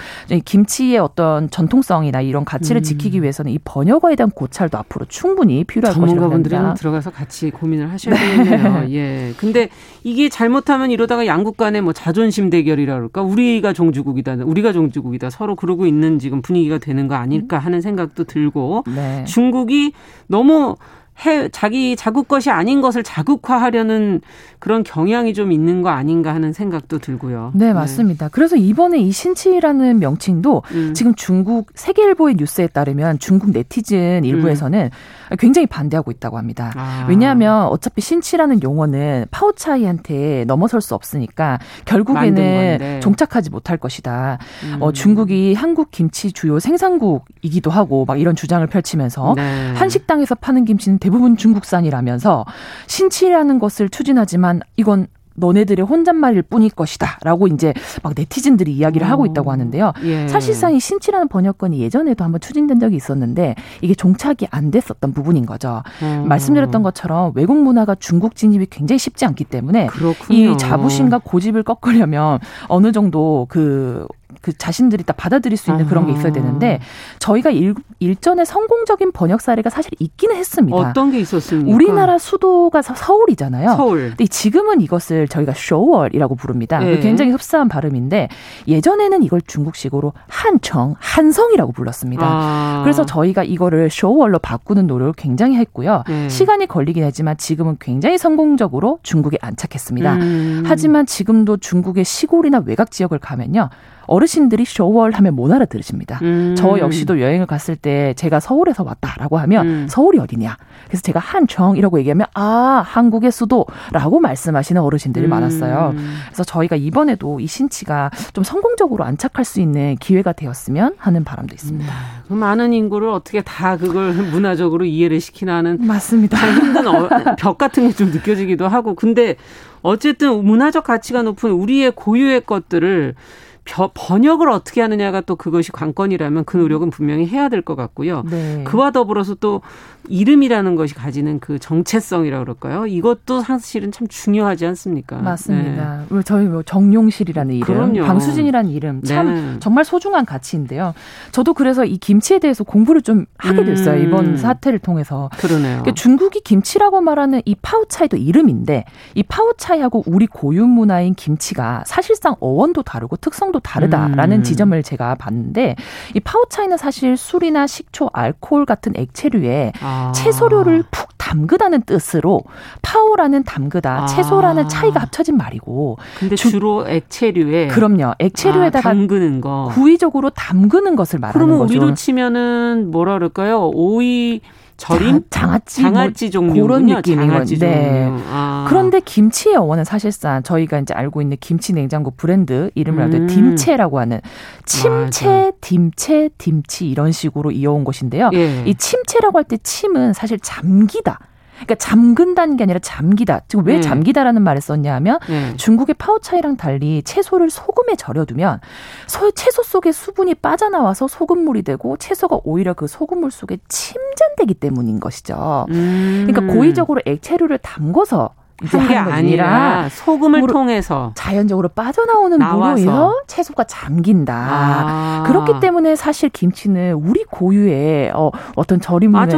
김치의 어떤 전통성이나 이런 가치를 음. 지키기 위해서는 이 번역어에 대한 고찰도 앞으로 충분히 필요할 것이라고 전문가분들은 들어가서 같이 고민을 하셔야 되겠네요. 네. 예. 근데 이게 잘못하면 이러다가 양국 간의 뭐 자존심 대결이라 그럴까? 우리가 종주국이다, 우리가 종주국이다. 서로 그러고 있는 지금 분위기가 되는 거 아닐까 하는 생각도 들고 네. 중국이 너무 해, 자기 자국 것이 아닌 것을 자국화하려는 그런 경향이 좀 있는 거 아닌가 하는 생각도 들고요. 네, 네. 맞습니다. 네. 그래서 이번에 이 신치라는 명칭도 음. 지금 중국 세계일보의 뉴스에 따르면 중국 네티즌 일부에서는 음. 굉장히 반대하고 있다고 합니다. 아. 왜냐하면 어차피 신치라는 용어는 파우차이한테 넘어설 수 없으니까 결국에는 종착하지 못할 것이다. 음. 어, 중국이 한국 김치 주요 생산국이기도 하고 막 이런 주장을 펼치면서 네. 한식당에서 파는 김치는 대부분 중국산이라면서 신치라는 것을 추진하지만 이건 너네들의 혼잣말일 뿐일 것이다. 라고 이제 막 네티즌들이 이야기를 오. 하고 있다고 어. 하는데요. 예. 사실상 이 신치라는 번역건이 예전에도 한번 추진된 적이 있었는데 이게 종착이 안 됐었던 부분인 거죠. 음. 말씀드렸던 것처럼 외국 문화가 중국 진입이 굉장히 쉽지 않기 때문에 그렇군요. 이 자부심과 고집을 꺾으려면 어느 정도 그 그 자신들이 다 받아들일 수 있는 그런 게 있어야 되는데 저희가 일, 일전에 성공적인 번역 사례가 사실 있기는 했습니다. 어떤 게 있었습니까? 우리나라 수도가 서울이잖아요. 서울. 근데 지금은 이것을 저희가 쇼월이라고 부릅니다. 네. 굉장히 흡사한 발음인데 예전에는 이걸 중국식으로 한청, 한성이라고 불렀습니다. 아. 그래서 저희가 이거를 쇼월로 바꾸는 노력을 굉장히 했고요. 네. 시간이 걸리긴 했지만 지금은 굉장히 성공적으로 중국에 안착했습니다. 음. 하지만 지금도 중국의 시골이나 외곽 지역을 가면요. 어르신들이 쇼월 하면 못 알아들으십니다. 음. 저 역시도 여행을 갔을 때 제가 서울에서 왔다라고 하면 음. 서울이 어디냐. 그래서 제가 한청이라고 얘기하면 아 한국의 수도라고 말씀하시는 어르신들이 음. 많았어요. 그래서 저희가 이번에도 이 신치가 좀 성공적으로 안착할 수 있는 기회가 되었으면 하는 바람도 있습니다. 음. 많은 인구를 어떻게 다 그걸 문화적으로 이해를 시키나는 맞습니다. 힘든 어, <laughs> 벽 같은 게 좀 느껴지기도 하고 근데 어쨌든 문화적 가치가 높은 우리의 고유의 것들을 번역을 어떻게 하느냐가 또 그것이 관건이라면 그 노력은 분명히 해야 될 것 같고요. 네. 그와 더불어서 또 이름이라는 것이 가지는 그 정체성이라고 그럴까요? 이것도 사실은 참 중요하지 않습니까? 맞습니다. 네. 저희 뭐 정용실이라는 이름, 그럼요. 방수진이라는 이름 참 네. 정말 소중한 가치인데요. 저도 그래서 이 김치에 대해서 공부를 좀 하게 됐어요. 음. 이번 사태를 통해서. 그러네요. 그러니까 중국이 김치라고 말하는 이 파우차이도 이름인데 이 파우차이하고 우리 고유 문화인 김치가 사실상 어원도 다르고 특성 도 다르다라는 음. 지점을 제가 봤는데 이 파우차이는 사실 술이나 식초, 알코올 같은 액체류에 아. 아. 채소류를 푹 담그다는 뜻으로 파오라는 담그다, 아. 채소라는 차이가 합쳐진 말이고. 근데 주, 로 액체류에 그럼요. 액체류에다가 아, 담그는 거. 구의적으로 담그는 것을 말하는 그러면 거죠. 우리로 치면은 뭐라 그럴까요? 오이 절임 장아찌 장아찌 종류 그런 느낌인 건데 네. 아. 그런데 김치의 어원은 사실상 저희가 이제 알고 있는 김치 냉장고 브랜드 이름을 음. 알때 딤체라고 하는 침체, 맞아. 딤체, 딤치 이런 식으로 이어온 것인데요. 예. 이 침체라고 할 때 침은 사실 잠기다. 그러니까 잠근다는 게 아니라 잠기다. 지금 왜 네. 잠기다라는 말을 썼냐 하면 네. 중국의 파오차이랑 달리 채소를 소금에 절여두면 소, 채소 속에 수분이 빠져나와서 소금물이 되고 채소가 오히려 그 소금물 속에 침전되기 때문인 것이죠. 음. 그러니까 고의적으로 액체류를 담궈서 한게 아니라 소금을 통해서 자연적으로 빠져나오는 물로 인해서 채소가 잠긴다. 아. 그렇기 때문에 사실 김치는 우리 고유의 어, 어떤 절임물에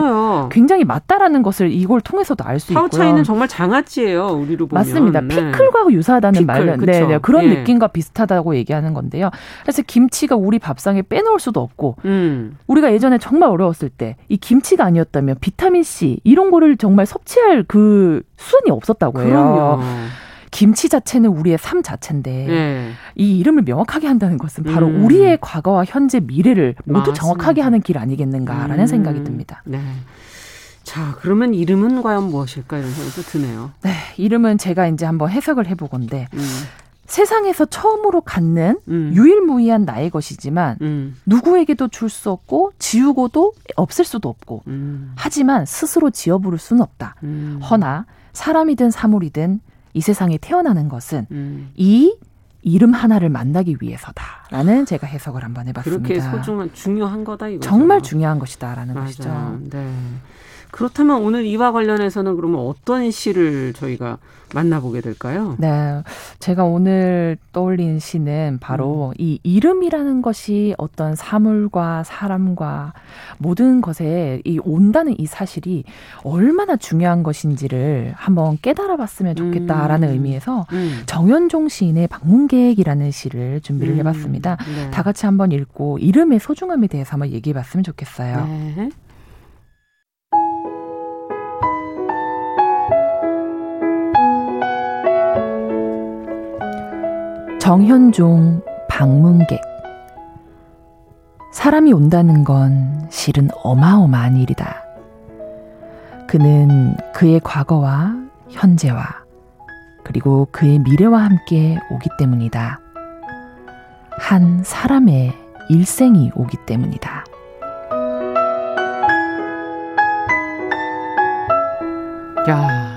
굉장히 맞다라는 것을 이걸 통해서도 알 수 있고요. 파우차이는 정말 장아찌예요. 우리로 보면. 맞습니다. 네. 피클과 유사하다는 피클, 말은 네, 네, 그런 네. 느낌과 비슷하다고 얘기하는 건데요. 그래서 김치가 우리 밥상에 빼놓을 수도 없고 음. 우리가 예전에 정말 어려웠을 때 이 김치가 아니었다면 비타민 C 이런 거를 정말 섭취할 그 수준이 없었다고 해요. 그럼요. 김치 자체는 우리의 삶 자체인데 네. 이 이름을 명확하게 한다는 것은 바로 음. 우리의 과거와 현재 미래를 모두 맞습니다. 정확하게 하는 길 아니겠는가라는 음. 생각이 듭니다. 네. 자, 그러면 이름은 과연 무엇일까 이런 생각도 드네요. 네, 이름은 제가 이제 한번 해석을 해보건데 음. 세상에서 처음으로 갖는 음. 유일무이한 나의 것이지만 음. 누구에게도 줄 수 없고 지우고도 없을 수도 없고 음. 하지만 스스로 지어부를 수는 없다. 음. 허나 사람이든 사물이든 이 세상에 태어나는 것은 음. 이 이름 하나를 만나기 위해서다라는 제가 해석을 한번 해봤습니다. 그렇게 소중한 중요한 거다 이거 정말 중요한 것이다라는 맞아. 것이죠. 네. 그렇다면 오늘 이와 관련해서는 그러면 어떤 시를 저희가 만나보게 될까요? 네. 제가 오늘 떠올린 시는 바로 음. 이 이름이라는 것이 어떤 사물과 사람과 모든 것에 이 온다는 이 사실이 얼마나 중요한 것인지를 한번 깨달아 봤으면 좋겠다라는 음. 의미에서 음. 정현종 시인의 방문객이라는 시를 준비를 음. 해봤습니다. 네. 다 같이 한번 읽고 이름의 소중함에 대해서 한번 얘기해 봤으면 좋겠어요. 네. 정현종 방문객. 사람이 온다는 건 실은 어마어마한 일이다. 그는 그의 과거와 현재와 그리고 그의 미래와 함께 오기 때문이다. 한 사람의 일생이 오기 때문이다. 야.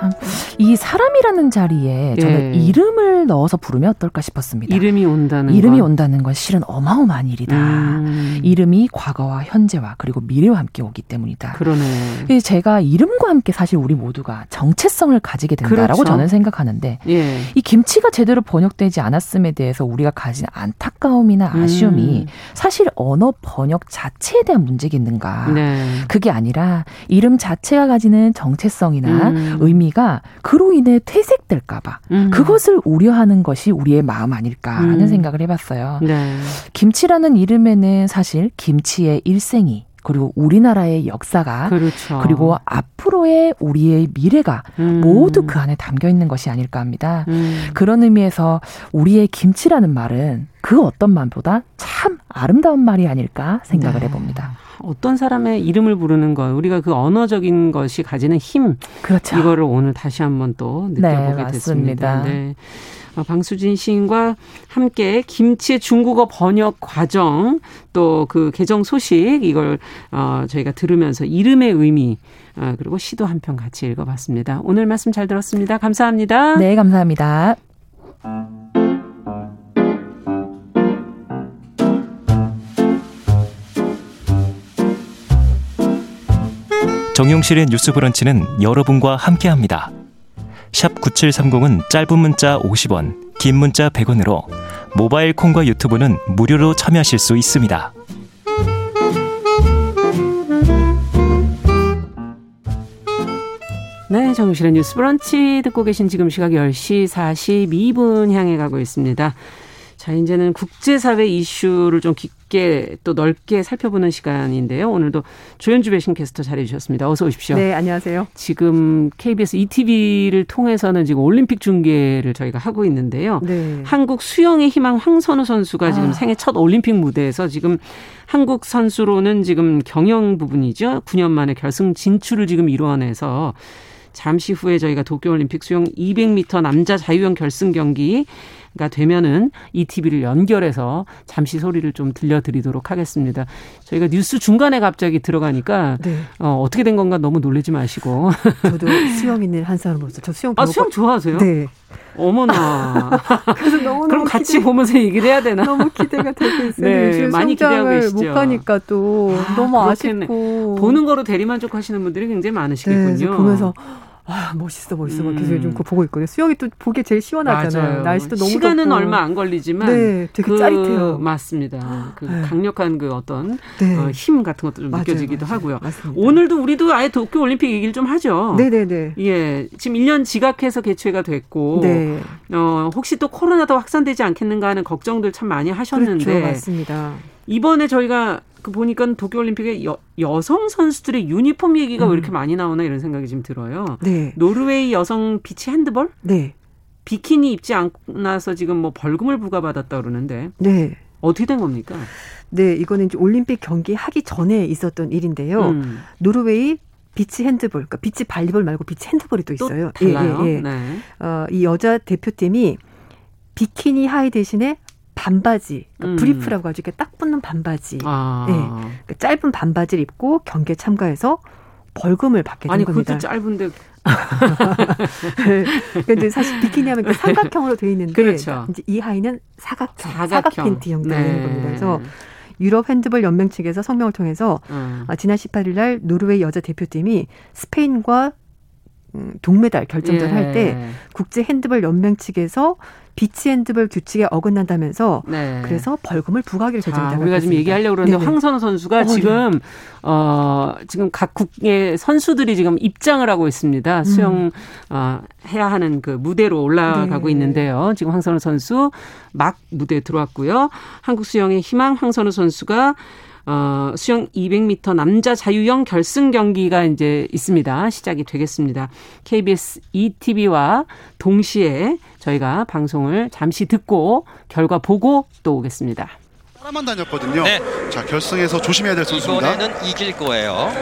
참, 이 사람이라는 자리에 저는 예. 이름을 넣어서 부르면 어떨까 싶었습니다. 이름이 온다는 이름이 건. 온다는 건 실은 어마어마한 일이다. 음. 이름이 과거와 현재와 그리고 미래와 함께 오기 때문이다. 그러네. 제가 이름과 함께 사실 우리 모두가 정체성을 가지게 된다라고 그렇죠. 저는 생각하는데 예. 이 김치가 제대로 번역되지 않았음에 대해서 우리가 가진 안타까움이나 음. 아쉬움이 음. 사실 언어 번역 자체에 대한 문제겠는가. 네. 그게 아니라 이름 자체가 가지는 정체성이나 음. 의미 의미가 그로 인해 퇴색될까봐 음. 그것을 우려하는 것이 우리의 마음 아닐까라는 음. 생각을 해봤어요. 네. 김치라는 이름에는 사실 김치의 일생이 그리고 우리나라의 역사가 그렇죠. 그리고 앞으로의 우리의 미래가 음. 모두 그 안에 담겨 있는 것이 아닐까 합니다. 음. 그런 의미에서 우리의 김치라는 말은 그 어떤 말보다 참 아름다운 말이 아닐까 생각을 네. 해봅니다. 어떤 사람의 이름을 부르는 것, 우리가 그 언어적인 것이 가지는 힘, 그렇죠. 이거를 오늘 다시 한번 또 느껴보게 네, 됐습니다. 네. 어, 방수진 시인과 함께 김치의 중국어 번역 과정 또 그 개정 소식 이걸 어 저희가 들으면서 이름의 의미 어 그리고 시도 한 편 같이 읽어봤습니다. 오늘 말씀 잘 들었습니다. 감사합니다. 네, 감사합니다. 정용실의 뉴스 브런치는 여러분과 함께합니다. 샵 9730은 짧은 문자 50원, 긴 문자 100원으로 모바일 콩과 유튜브는 무료로 참여하실 수 있습니다. 네, 정실의 뉴스 브런치 듣고 계신 지금 시각 10시 42분 향해 가고 있습니다. 자, 이제는 국제사회 이슈를 좀 깊게 또 넓게 살펴보는 시간인데요. 오늘도 조현주 배신 캐스터 잘해 주셨습니다. 어서 오십시오. 네, 안녕하세요. 지금 KBS ETV를 통해서는 지금 올림픽 중계를 저희가 하고 있는데요. 네. 한국 수영의 희망 황선우 선수가 지금 아. 생애 첫 올림픽 무대에서 지금 한국 선수로는 지금 경영 부분이죠. 9년 만에 결승 진출을 지금 이루어내서 잠시 후에 저희가 도쿄올림픽 수영 200m 남자 자유형 결승 경기 가 되면은 이 TV를 연결해서 잠시 소리를 좀 들려드리도록 하겠습니다. 저희가 뉴스 중간에 갑자기 들어가니까 네. 어, 어떻게 된 건가 너무 놀라지 마시고. <laughs> 저도 수영 있는 한 사람으로서 저 수영 아 수영 좋아하세요? 네. 어머나. <laughs> 그래서 너무 그럼 같이 기대, 보면서 얘기를 해야 되나? 너무 기대가 되고 있어요. <laughs> 네, 많이 기대하고 계시죠. 못 가니까 또 아, 너무 그렇겠네. 아쉽고 보는 거로 대리만족하시는 분들이 굉장히 많으시겠군요. 네, 보면서 아 멋있어 멋있어 막 계속 요즘 그 보고 있거든요. 수영이 또 보기 제일 시원하잖아요. 맞아요. 날씨도 너무 시간은 덥고. 얼마 안 걸리지만 네, 되게 그, 짜릿해요. 맞습니다. 그 네. 강력한 그 어떤 네. 어, 힘 같은 것도 좀 맞아요, 느껴지기도 맞아요. 하고요. 맞습니다. 오늘도 우리도 아예 도쿄 올림픽 얘기를 좀 하죠. 네네네. 예, 지금 1년 지각해서 개최가 됐고 네. 어, 혹시 또 코로나도 확산되지 않겠는가 하는 걱정들 참 많이 하셨는데 그렇죠, 맞습니다. 이번에 저희가 그 보니까 도쿄올림픽에 여, 여성 선수들의 유니폼 얘기가 음. 왜 이렇게 많이 나오나 이런 생각이 지금 들어요. 네. 노르웨이 여성 비치 핸드볼? 네. 비키니 입지 않아서 지금 뭐 벌금을 부과받았다 그러는데. 네. 어떻게 된 겁니까? 네, 이거는 이제 올림픽 경기 하기 전에 있었던 일인데요. 음. 노르웨이 비치 핸드볼, 그러니까 비치 발리볼 말고 비치 핸드볼이 또 있어요. 또 달라요. 예, 예, 예. 네. 어, 이 여자 대표팀이 비키니 하의 대신에 반바지, 그러니까 음. 브리프라고 하죠. 이렇게 딱 붙는 반바지. 아. 네. 그러니까 짧은 반바지를 입고 경기에 참가해서 벌금을 받게 된 아니, 겁니다. 그것도 짧은데. <laughs> 근데 사실 비키니 하면 그 삼각형으로 돼 있는데 그렇죠. 이제 이 하의는 사각형, 사각형. 사각 팬티형 되는 네. 겁니다. 그래서 유럽 핸드볼 연맹 측에서 성명을 통해서 음. 아, 지난 18일 날 노르웨이 여자 대표팀이 스페인과 음, 동메달 결정전 예. 할때 국제 핸드볼 연맹 측에서 비치 핸드볼 규칙에 어긋난다면서 네. 그래서 벌금을 부과하기로 자, 결정했다고 우리가 지금 얘기하려고 그러는데 네네. 황선우 선수가 어, 지금 어 지금 각국의 선수들이 지금 입장을 하고 있습니다. 수영 어 해야 하는 그 무대로 올라가고 네. 있는데요. 지금 황선우 선수 막 무대에 들어왔고요. 한국 수영의 희망 황선우 선수가 어, 수영 200m 남자 자유형 결승 경기가 이제 있습니다. 시작이 되겠습니다. KBS 2TV와 동시에 저희가 방송을 잠시 듣고 결과 보고 또 오겠습니다. 따라만 다녔거든요. 네. 자, 결승에서 조심해야 될 선수입니다. 이번에는 이길 거예요.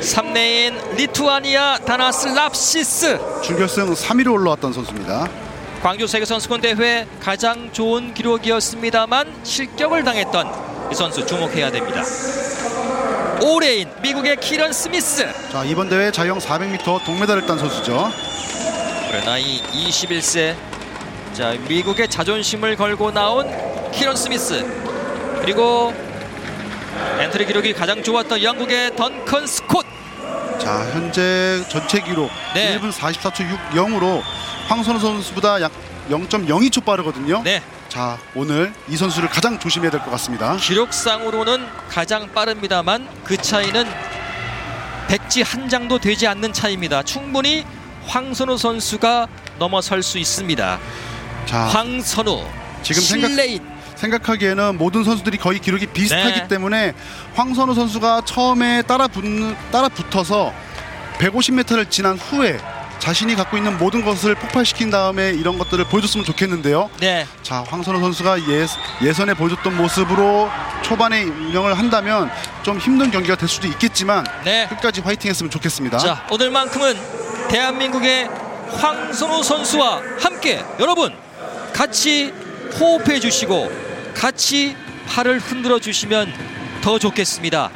3레인 리투아니아 다나스 랍시스. 준결승 3위로 올라왔던 선수입니다. 광주 세계선수권 대회 가장 좋은 기록이었습니다만 실격을 당했던 이 선수 주목해야 됩니다. 5레인 미국의 키런 스미스. 자 이번 대회 자유형 400m 동메달을 딴 선수죠. 올해 나이 21세. 자 미국의 자존심을 걸고 나온 키런 스미스. 그리고 엔트리 기록이 가장 좋았던 영국의 던컨 스콧. 자 현재 전체 기록 네. 1분 44초 60으로 황선우 선수보다 약 0.02초 빠르거든요. 네. 자 오늘 이 선수를 가장 조심해야 될 것 같습니다. 기록상으로는 가장 빠릅니다만 그 차이는 백지 한 장도 되지 않는 차이입니다. 충분히 황선우 선수가 넘어설 수 있습니다. 자, 황선우 지금 실레인 생각, 생각하기에는 모든 선수들이 거의 기록이 비슷하기 네. 때문에 황선우 선수가 처음에 따라 붙 따라 붙어서 150m를 지난 후에 자신이 갖고 있는 모든 것을 폭발시킨 다음에 이런 것들을 보여줬으면 좋겠는데요. 네. 자, 황선우 선수가 예, 예선에 보여줬던 모습으로 초반에 운영을 한다면 좀 힘든 경기가 될 수도 있겠지만 네. 끝까지 화이팅 했으면 좋겠습니다. 자, 오늘만큼은 대한민국의 황선우 선수와 함께 여러분 같이 호흡해 주시고 같이 팔을 흔들어 주시면 더 좋겠습니다.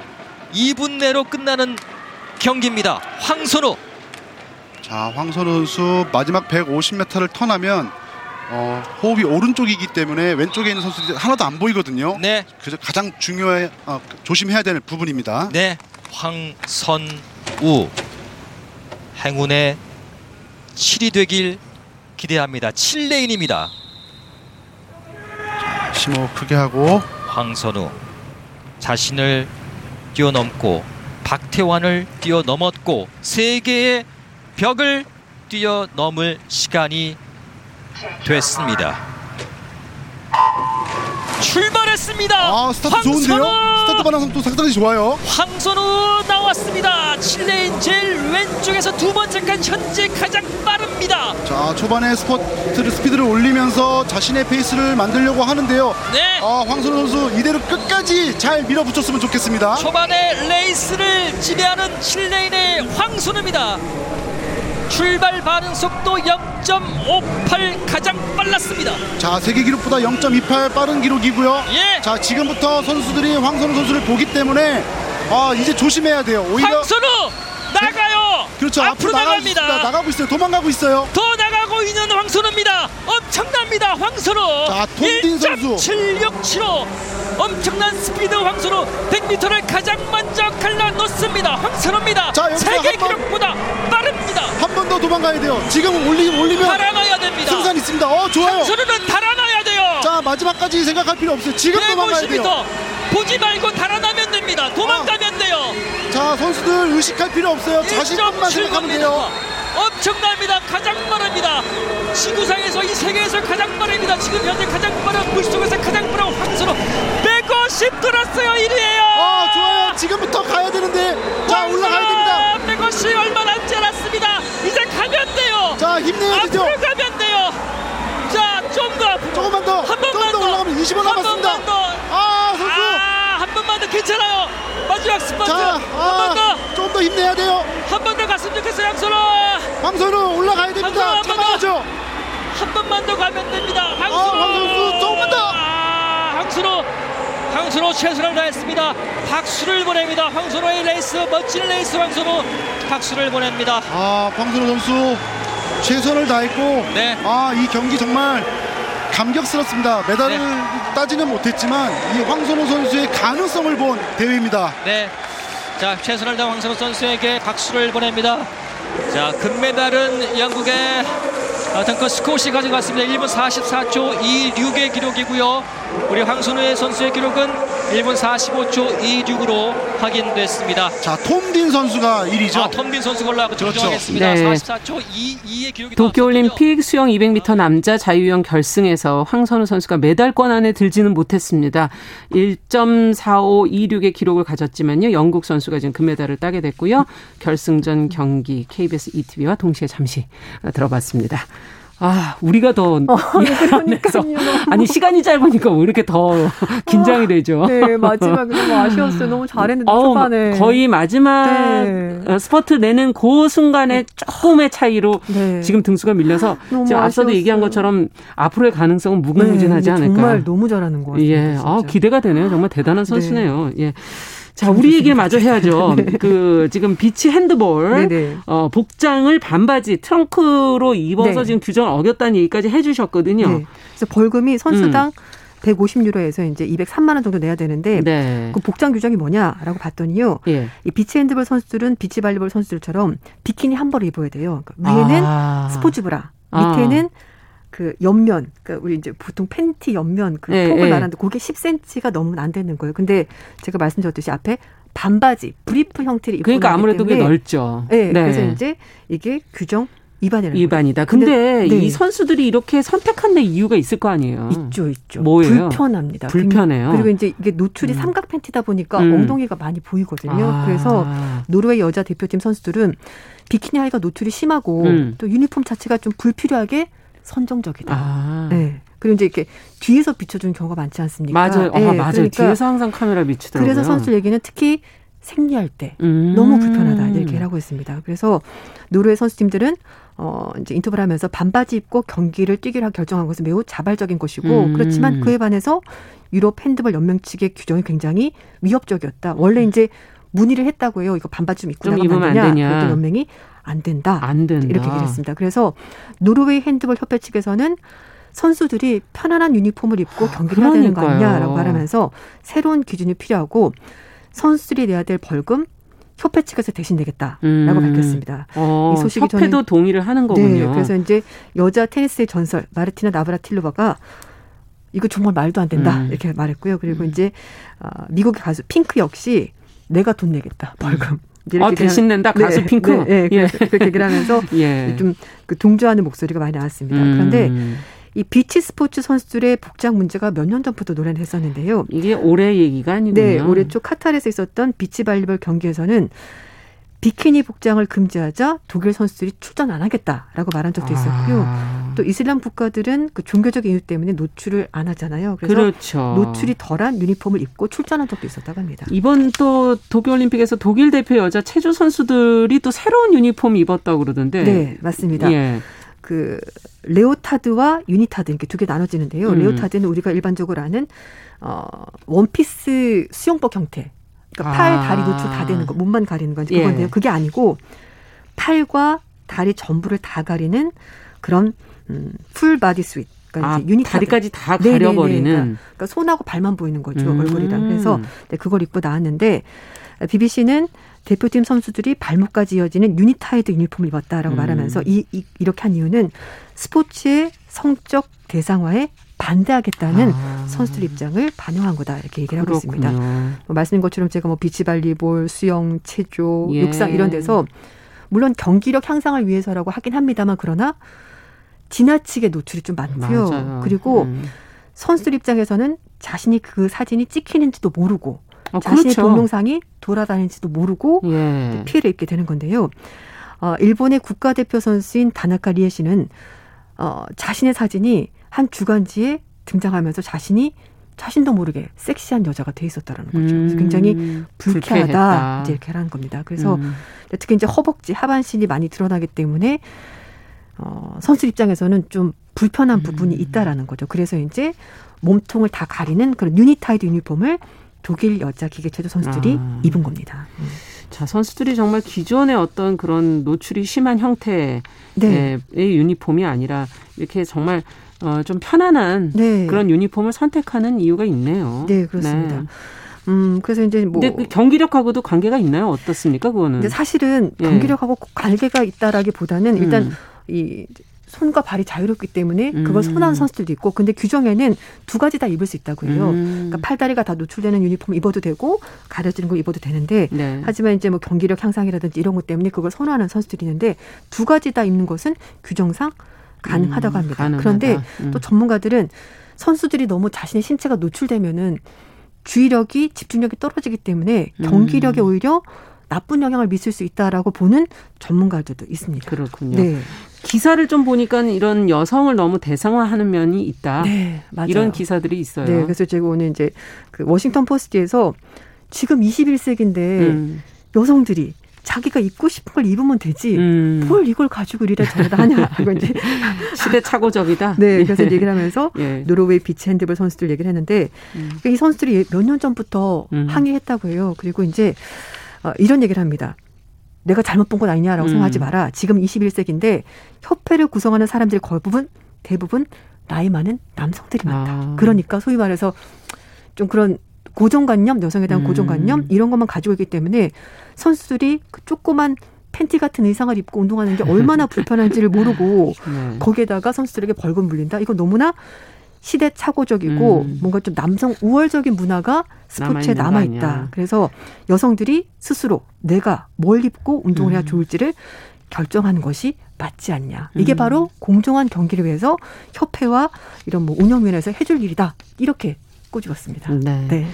2분 내로 끝나는 경기입니다. 황선우 자, 황선우 선수 마지막 150m를 턴하면 어, 호흡이 오른쪽이기 때문에 왼쪽에 있는 선수들이 하나도 안 보이거든요. 네. 그래서 가장 중요해 어, 조심해야 되는 부분입니다. 네. 황선우 행운의 7이 되길 기대합니다. 7레인입니다. 자, 심호 크게 하고 황선우 자신을 뛰어넘고 박태환을 뛰어넘었고 세계의 벽을 뛰어넘을 시간이 됐습니다. 출발했습니다. 아, 스타트! 좋은데요? 스타트 반응도 상당히 좋아요. 황선우 나왔습니다. 7레인 제일 왼쪽에서 두 번째 칸 현재 가장 빠릅니다. 자, 초반에 스퍼트를 스피드를 올리면서 자신의 페이스를 만들려고 하는데요. 네. 아, 황선우 선수 이대로 끝까지 잘 밀어붙였으면 좋겠습니다. 초반에 레이스를 지배하는 7레인의 황선우입니다. 출발 반응 속도 0.58 가장 빨랐습니다. 자 세계 기록보다 0.28 빠른 기록이고요. 예. 자 지금부터 선수들이 황선우 선수를 보기 때문에 아 이제 조심해야 돼요. 오히려 황선우 나가요. 그렇죠. 앞으로, 앞으로 나갑니다. 나가고 있어요. 도망가고 있어요. 더 나가고 있는 황선우입니다. 엄청납니다. 황선우. 자 톰딘 선수. 767호 엄청난 스피드 황선우 100m를 가장 먼저 갈라놓습니다. 황선우입니다. 자, 세계 기록보다 빠릅니다. 한 번 더 도망가야 돼요. 지금 올리, 올리면 달아나야 됩니다. 승산 있습니다. 어 좋아요. 황선우는 달아나야 돼요. 자 마지막까지 생각할 필요 없어요. 지금 도망가야 돼요. 보지 말고 달아나면 됩니다. 도망가면 아. 돼요. 자 선수들 의식할 필요 없어요. 자신만 생각하면 돼요. 엄청납니다. 가장 빠릅니다. 지구상에서 이 세계에서 가장 빠릅니다. 지금 현재 가장 빠른 물속에서 가장 빠른 황선우 150 들었어요 1위에요. 아 좋아요. 지금부터 가야 되는데 자 올라가야 됩니다. 150 얼마 남지 않았습니다. 이제 가면 돼요. 자 힘내야 되죠. 앞으로 가면 돼요. 자 좀 더. 조금만 더. 한 번만 더. 올라가면 20원 남았습니다. 한 번만 더. 아 선수. 아, 한 번만 더 괜찮아요. 마지막 스펀트. 자, 한번 더. 좀더 힘내야 돼요. 한 번 더 갔으면 좋겠어요 양선호. 황선우 올라가야 됩니다. 참아야죠. 한 번만 더 가면 됩니다. 황선우. 아, 황선우 조금만 더. 아, 황선우. 황선우 최선을 다했습니다. 박수를 보냅니다. 황선우의 레이스 멋진 레이스 황선우 박수를 보냅니다. 아 황선우 선수 최선을 다했고 네. 아 이 경기 정말 감격스럽습니다. 메달을 네. 따지는 못했지만 이 황선우 선수의 가능성을 본 대회입니다. 네. 자 최선을 다한 황선우 선수에게 박수를 보냅니다. 자 금메달은 영국의 덩컨 스코시 가져갔습니다. 1분 44초 26의 기록이고요. 우리 황선우의 선수의 기록은 1분 45초 26으로 확인됐습니다. 자, 톰딘 선수가 1위죠. 아, 톰딘 선수가 올라가고 그렇죠. 정하겠습니다. 네. 44초 22의 기록이 도쿄올림픽 수영 200m 남자 자유형 결승에서 황선우 선수가 메달권 안에 들지는 못했습니다. 1.4526의 기록을 가졌지만요. 영국 선수가 지금 금메달을 따게 됐고요. 결승전 경기 KBS ETV와 동시에 잠시 들어봤습니다. 아, 우리가 더 어, <laughs> 그러니까요. 아니 시간이 짧으니까 왜 이렇게 더 <laughs> 긴장이 되죠. 네, 마지막에 너무 아쉬웠어요. 너무 잘했는데 어, 초반에 거의 마지막 네. 어, 스퍼트 내는 그 순간에 조금의 차이로 네. 지금 등수가 밀려서 지금 앞서도 얘기한 것처럼 앞으로의 가능성은 무궁무진하지 네, 않을까. 정말 너무 잘하는 것 같아요. 예, 아, 기대가 되네요. 정말 대단한 네. 선수네요. 예. 자, 우리 얘기를 마저 해야죠. 네. 그 지금 비치 핸드볼 네네. 어, 복장을 반바지 트렁크로 입어서 네. 지금 규정을 어겼다는 얘기까지 해 주셨거든요. 네. 그래서 벌금이 선수당 음. 150유로에서 이제 203만 원 정도 내야 되는데 네. 그 복장 규정이 뭐냐라고 봤더니요. 예. 이 비치 핸드볼 선수들은 비치 발리볼 선수들처럼 비키니 한 벌을 입어야 돼요. 그러니까 위에는 아. 스포츠 브라, 밑에는 아. 그 옆면, 그러니까 우리 이제 보통 팬티 옆면 그 네, 폭을 네. 말하는데 그게 10cm가 넘으면 안 되는 거예요. 근데 제가 말씀드렸듯이 앞에 반바지, brief 형태를 입고 그러니까 아무래도 그게 넓죠. 네, 네. 그래서 이제 이게 규정 위반이라는 위반이다. 근데, 근데 네. 이 선수들이 이렇게 선택한 데 이유가 있을 거 아니에요. 있죠, 있죠. 뭐예요? 불편합니다. 불편해요. 그리고 이제 이게 노출이 음. 삼각 팬티다 보니까 음. 엉덩이가 많이 보이거든요. 아. 그래서 노르웨이 여자 대표팀 선수들은 비키니 하의가 노출이 심하고 음. 또 유니폼 자체가 좀 불필요하게 선정적이다. 아. 네. 그리고 이제 이렇게 뒤에서 비춰주는 경우가 많지 않습니까? 맞아요. 네. 어, 맞아요. 그러니까 뒤에서 항상 카메라 비추더라고요. 그래서 선수 얘기는 특히 생리할 때 음. 너무 불편하다 이렇게 하고 있습니다. 그래서 노르웨이 선수팀들은 어 이제 인터뷰를 하면서 반바지 입고 경기를 뛰기로 결정한 것은 매우 자발적인 것이고 음. 그렇지만 그에 반해서 유럽 핸드볼 연맹 측의 규정이 굉장히 위협적이었다. 원래 이제 문의를 했다고 해요. 이거 반바지 좀 입고 나가면 안 되냐. 그랬더니 연맹이 안 된다. 안 된다. 이렇게 얘기를 했습니다. 그래서 노르웨이 핸드볼 협회 측에서는 선수들이 편안한 유니폼을 입고 경기를 해야 되는 거 아니냐라고 말하면서 새로운 기준이 필요하고 선수들이 내야 될 벌금 협회 측에서 대신 내겠다라고 음. 밝혔습니다. 어, 이 소식이 협회도 저는, 동의를 하는 거군요. 네, 그래서 이제 여자 테니스의 전설 마르티나 나브라틸로바가 이거 정말 말도 안 된다 음. 이렇게 말했고요. 그리고 음. 이제 어, 미국의 가수 핑크 역시 내가 돈 내겠다 벌금. 아, 대신 낸다 가수 네, 핑크. 네, 네, 예. 그렇게 얘기를 하면서 <laughs> 예. 좀그 동조하는 목소리가 많이 나왔습니다. 음. 그런데 이 비치 스포츠 선수들의 복장 문제가 몇 년 전부터 논란을 했었는데요. 이게 올해 얘기가 아니군요. 네, 올해 초 카타르에서 있었던 비치 발리볼 경기에서는 비키니 복장을 금지하자 독일 선수들이 출전 안 하겠다라고 말한 적도 있었고요. 아. 또 이슬람 국가들은 그 종교적 이유 때문에 노출을 안 하잖아요. 그래서 그렇죠. 노출이 덜한 유니폼을 입고 출전한 적도 있었다고 합니다. 이번 또 도쿄올림픽에서 독일 대표 여자 체조 선수들이 또 새로운 유니폼 입었다고 그러던데. 네, 맞습니다. 예. 그 레오타드와 unitard 이렇게 두 개 나눠지는데요. 음. 레오타드는 우리가 일반적으로 아는 어 원피스 수영복 형태. 그러니까 팔, 아. 다리 노출 다 되는 거, 몸만 가리는 건지 그건데요. 예. 그게 아니고 팔과 다리 전부를 다 가리는 그런 음, full body suit. 그러니까 아, 유니 다리까지 다 가려버리는. 그러니까, 그러니까, 손하고 발만 보이는 거죠 음. 얼굴이랑. 그래서 네, 그걸 입고 나왔는데 BBC는 대표팀 선수들이 발목까지 이어지는 unitard 유니폼을 입었다라고 음. 말하면서 이, 이 이렇게 한 이유는 스포츠의 성적 대상화에 반대하겠다는 아. 선수들 입장을 반영한 거다 이렇게 얘기를 하고 그렇군요. 있습니다. 뭐 말씀인 것처럼 제가 뭐 비치발리볼, 수영, 체조, 예. 육상 이런 데서 물론 경기력 향상을 위해서라고 하긴 합니다만 그러나 지나치게 노출이 좀 많고요. 맞아요. 그리고 음. 선수들 입장에서는 자신이 그 사진이 찍히는지도 모르고 어, 자신의 그렇죠. 동영상이 돌아다니는지도 모르고 예. 피해를 입게 되는 건데요. 어, 일본의 국가대표 선수인 다나카 리에 씨는 어, 자신의 사진이 한 주간지에 등장하면서 자신이 자신도 모르게 섹시한 여자가 돼 있었다라는 거죠. 그래서 굉장히 음, 불쾌하다 불쾌했다. 이제 이렇게 하는 겁니다. 그래서 음. 특히 이제 허벅지 하반신이 많이 드러나기 때문에 어, 선수 입장에서는 좀 불편한 음. 부분이 있다라는 거죠. 그래서 이제 몸통을 다 가리는 그런 unitard 유니폼을 독일 여자 기계체조 선수들이 아. 입은 겁니다. 음. 자, 선수들이 정말 기존의 어떤 그런 노출이 심한 형태의 네. 유니폼이 아니라 이렇게 정말 어, 좀 편안한 네. 그런 유니폼을 선택하는 이유가 있네요. 네, 그렇습니다. 네. 음, 그래서 이제 뭐. 근데 그 경기력하고도 관계가 있나요? 어떻습니까, 그거는? 근데 사실은 예. 경기력하고 예. 관계가 있다라기 보다는 일단 음. 이 손과 발이 자유롭기 때문에 그걸 음. 선호하는 선수들도 있고 근데 규정에는 두 가지 다 입을 수 있다고 해요. 음. 그러니까 팔다리가 다 노출되는 유니폼 입어도 되고 가려지는 거 입어도 되는데 네. 하지만 이제 뭐 경기력 향상이라든지 이런 것 때문에 그걸 선호하는 선수들이 있는데 두 가지 다 입는 것은 규정상 가능하다고 음, 합니다. 음, 그런데 또 전문가들은 선수들이 너무 자신의 신체가 노출되면은 주의력이 집중력이 떨어지기 때문에 경기력에 음. 오히려 나쁜 영향을 미칠 수 있다라고 보는 전문가들도 있습니다. 그렇군요. 네. 기사를 좀 보니까 이런 여성을 너무 대상화하는 면이 있다. 네, 맞아요. 이런 기사들이 있어요. 네, 그래서 제가 오늘 이제 그 워싱턴 포스트에서 지금 21세기인데 음. 여성들이 자기가 입고 싶은 걸 입으면 되지. 음. 뭘 이걸 가지고 이래라 저래라 하냐. <laughs> 이건 이제 시대착오적이다. 네, 그래서 얘기를 하면서 예. 노르웨이 비치 핸드볼 선수들 얘기를 했는데 음. 이 선수들이 몇 년 전부터 음. 항의했다고 해요. 그리고 이제 어, 이런 얘기를 합니다. 내가 잘못 본 건 아니냐라고 음. 생각하지 마라. 지금 21세기인데 협회를 구성하는 사람들이 거의 부분 대부분 나이 많은 남성들이 많다. 아. 그러니까 소위 말해서 좀 그런 고정관념, 여성에 대한 음. 고정관념 이런 것만 가지고 있기 때문에 선수들이 그 조그만 팬티 같은 의상을 입고 운동하는 게 얼마나 <laughs> 불편한지를 모르고 네. 거기에다가 선수들에게 벌금 물린다. 이거 너무나 시대착오적이고 음. 뭔가 좀 남성 우월적인 문화가 스포츠에 남아 있다. 그래서 여성들이 스스로 내가 뭘 입고 운동을 해야 음. 좋을지를 결정하는 것이 맞지 않냐. 이게 음. 바로 공정한 경기를 위해서 협회와 이런 뭐 운영위원회에서 해줄 일이다. 이렇게 꼬집었습니다. 네. 네.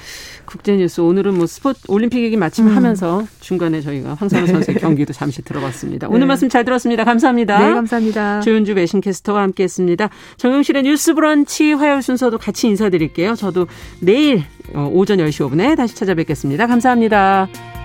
국제뉴스 오늘은 뭐 스포츠 올림픽 얘기 마침 음. 하면서 중간에 저희가 황선우 네. 선수의 경기도 잠시 들어봤습니다. 오늘 네. 말씀 잘 들었습니다. 감사합니다. 네, 감사합니다. 조윤주 외신캐스터와 함께했습니다. 정영실의 뉴스 브런치 화요일 순서도 같이 인사드릴게요. 저도 내일 어, 오전 10시 5분에 다시 찾아뵙겠습니다. 감사합니다.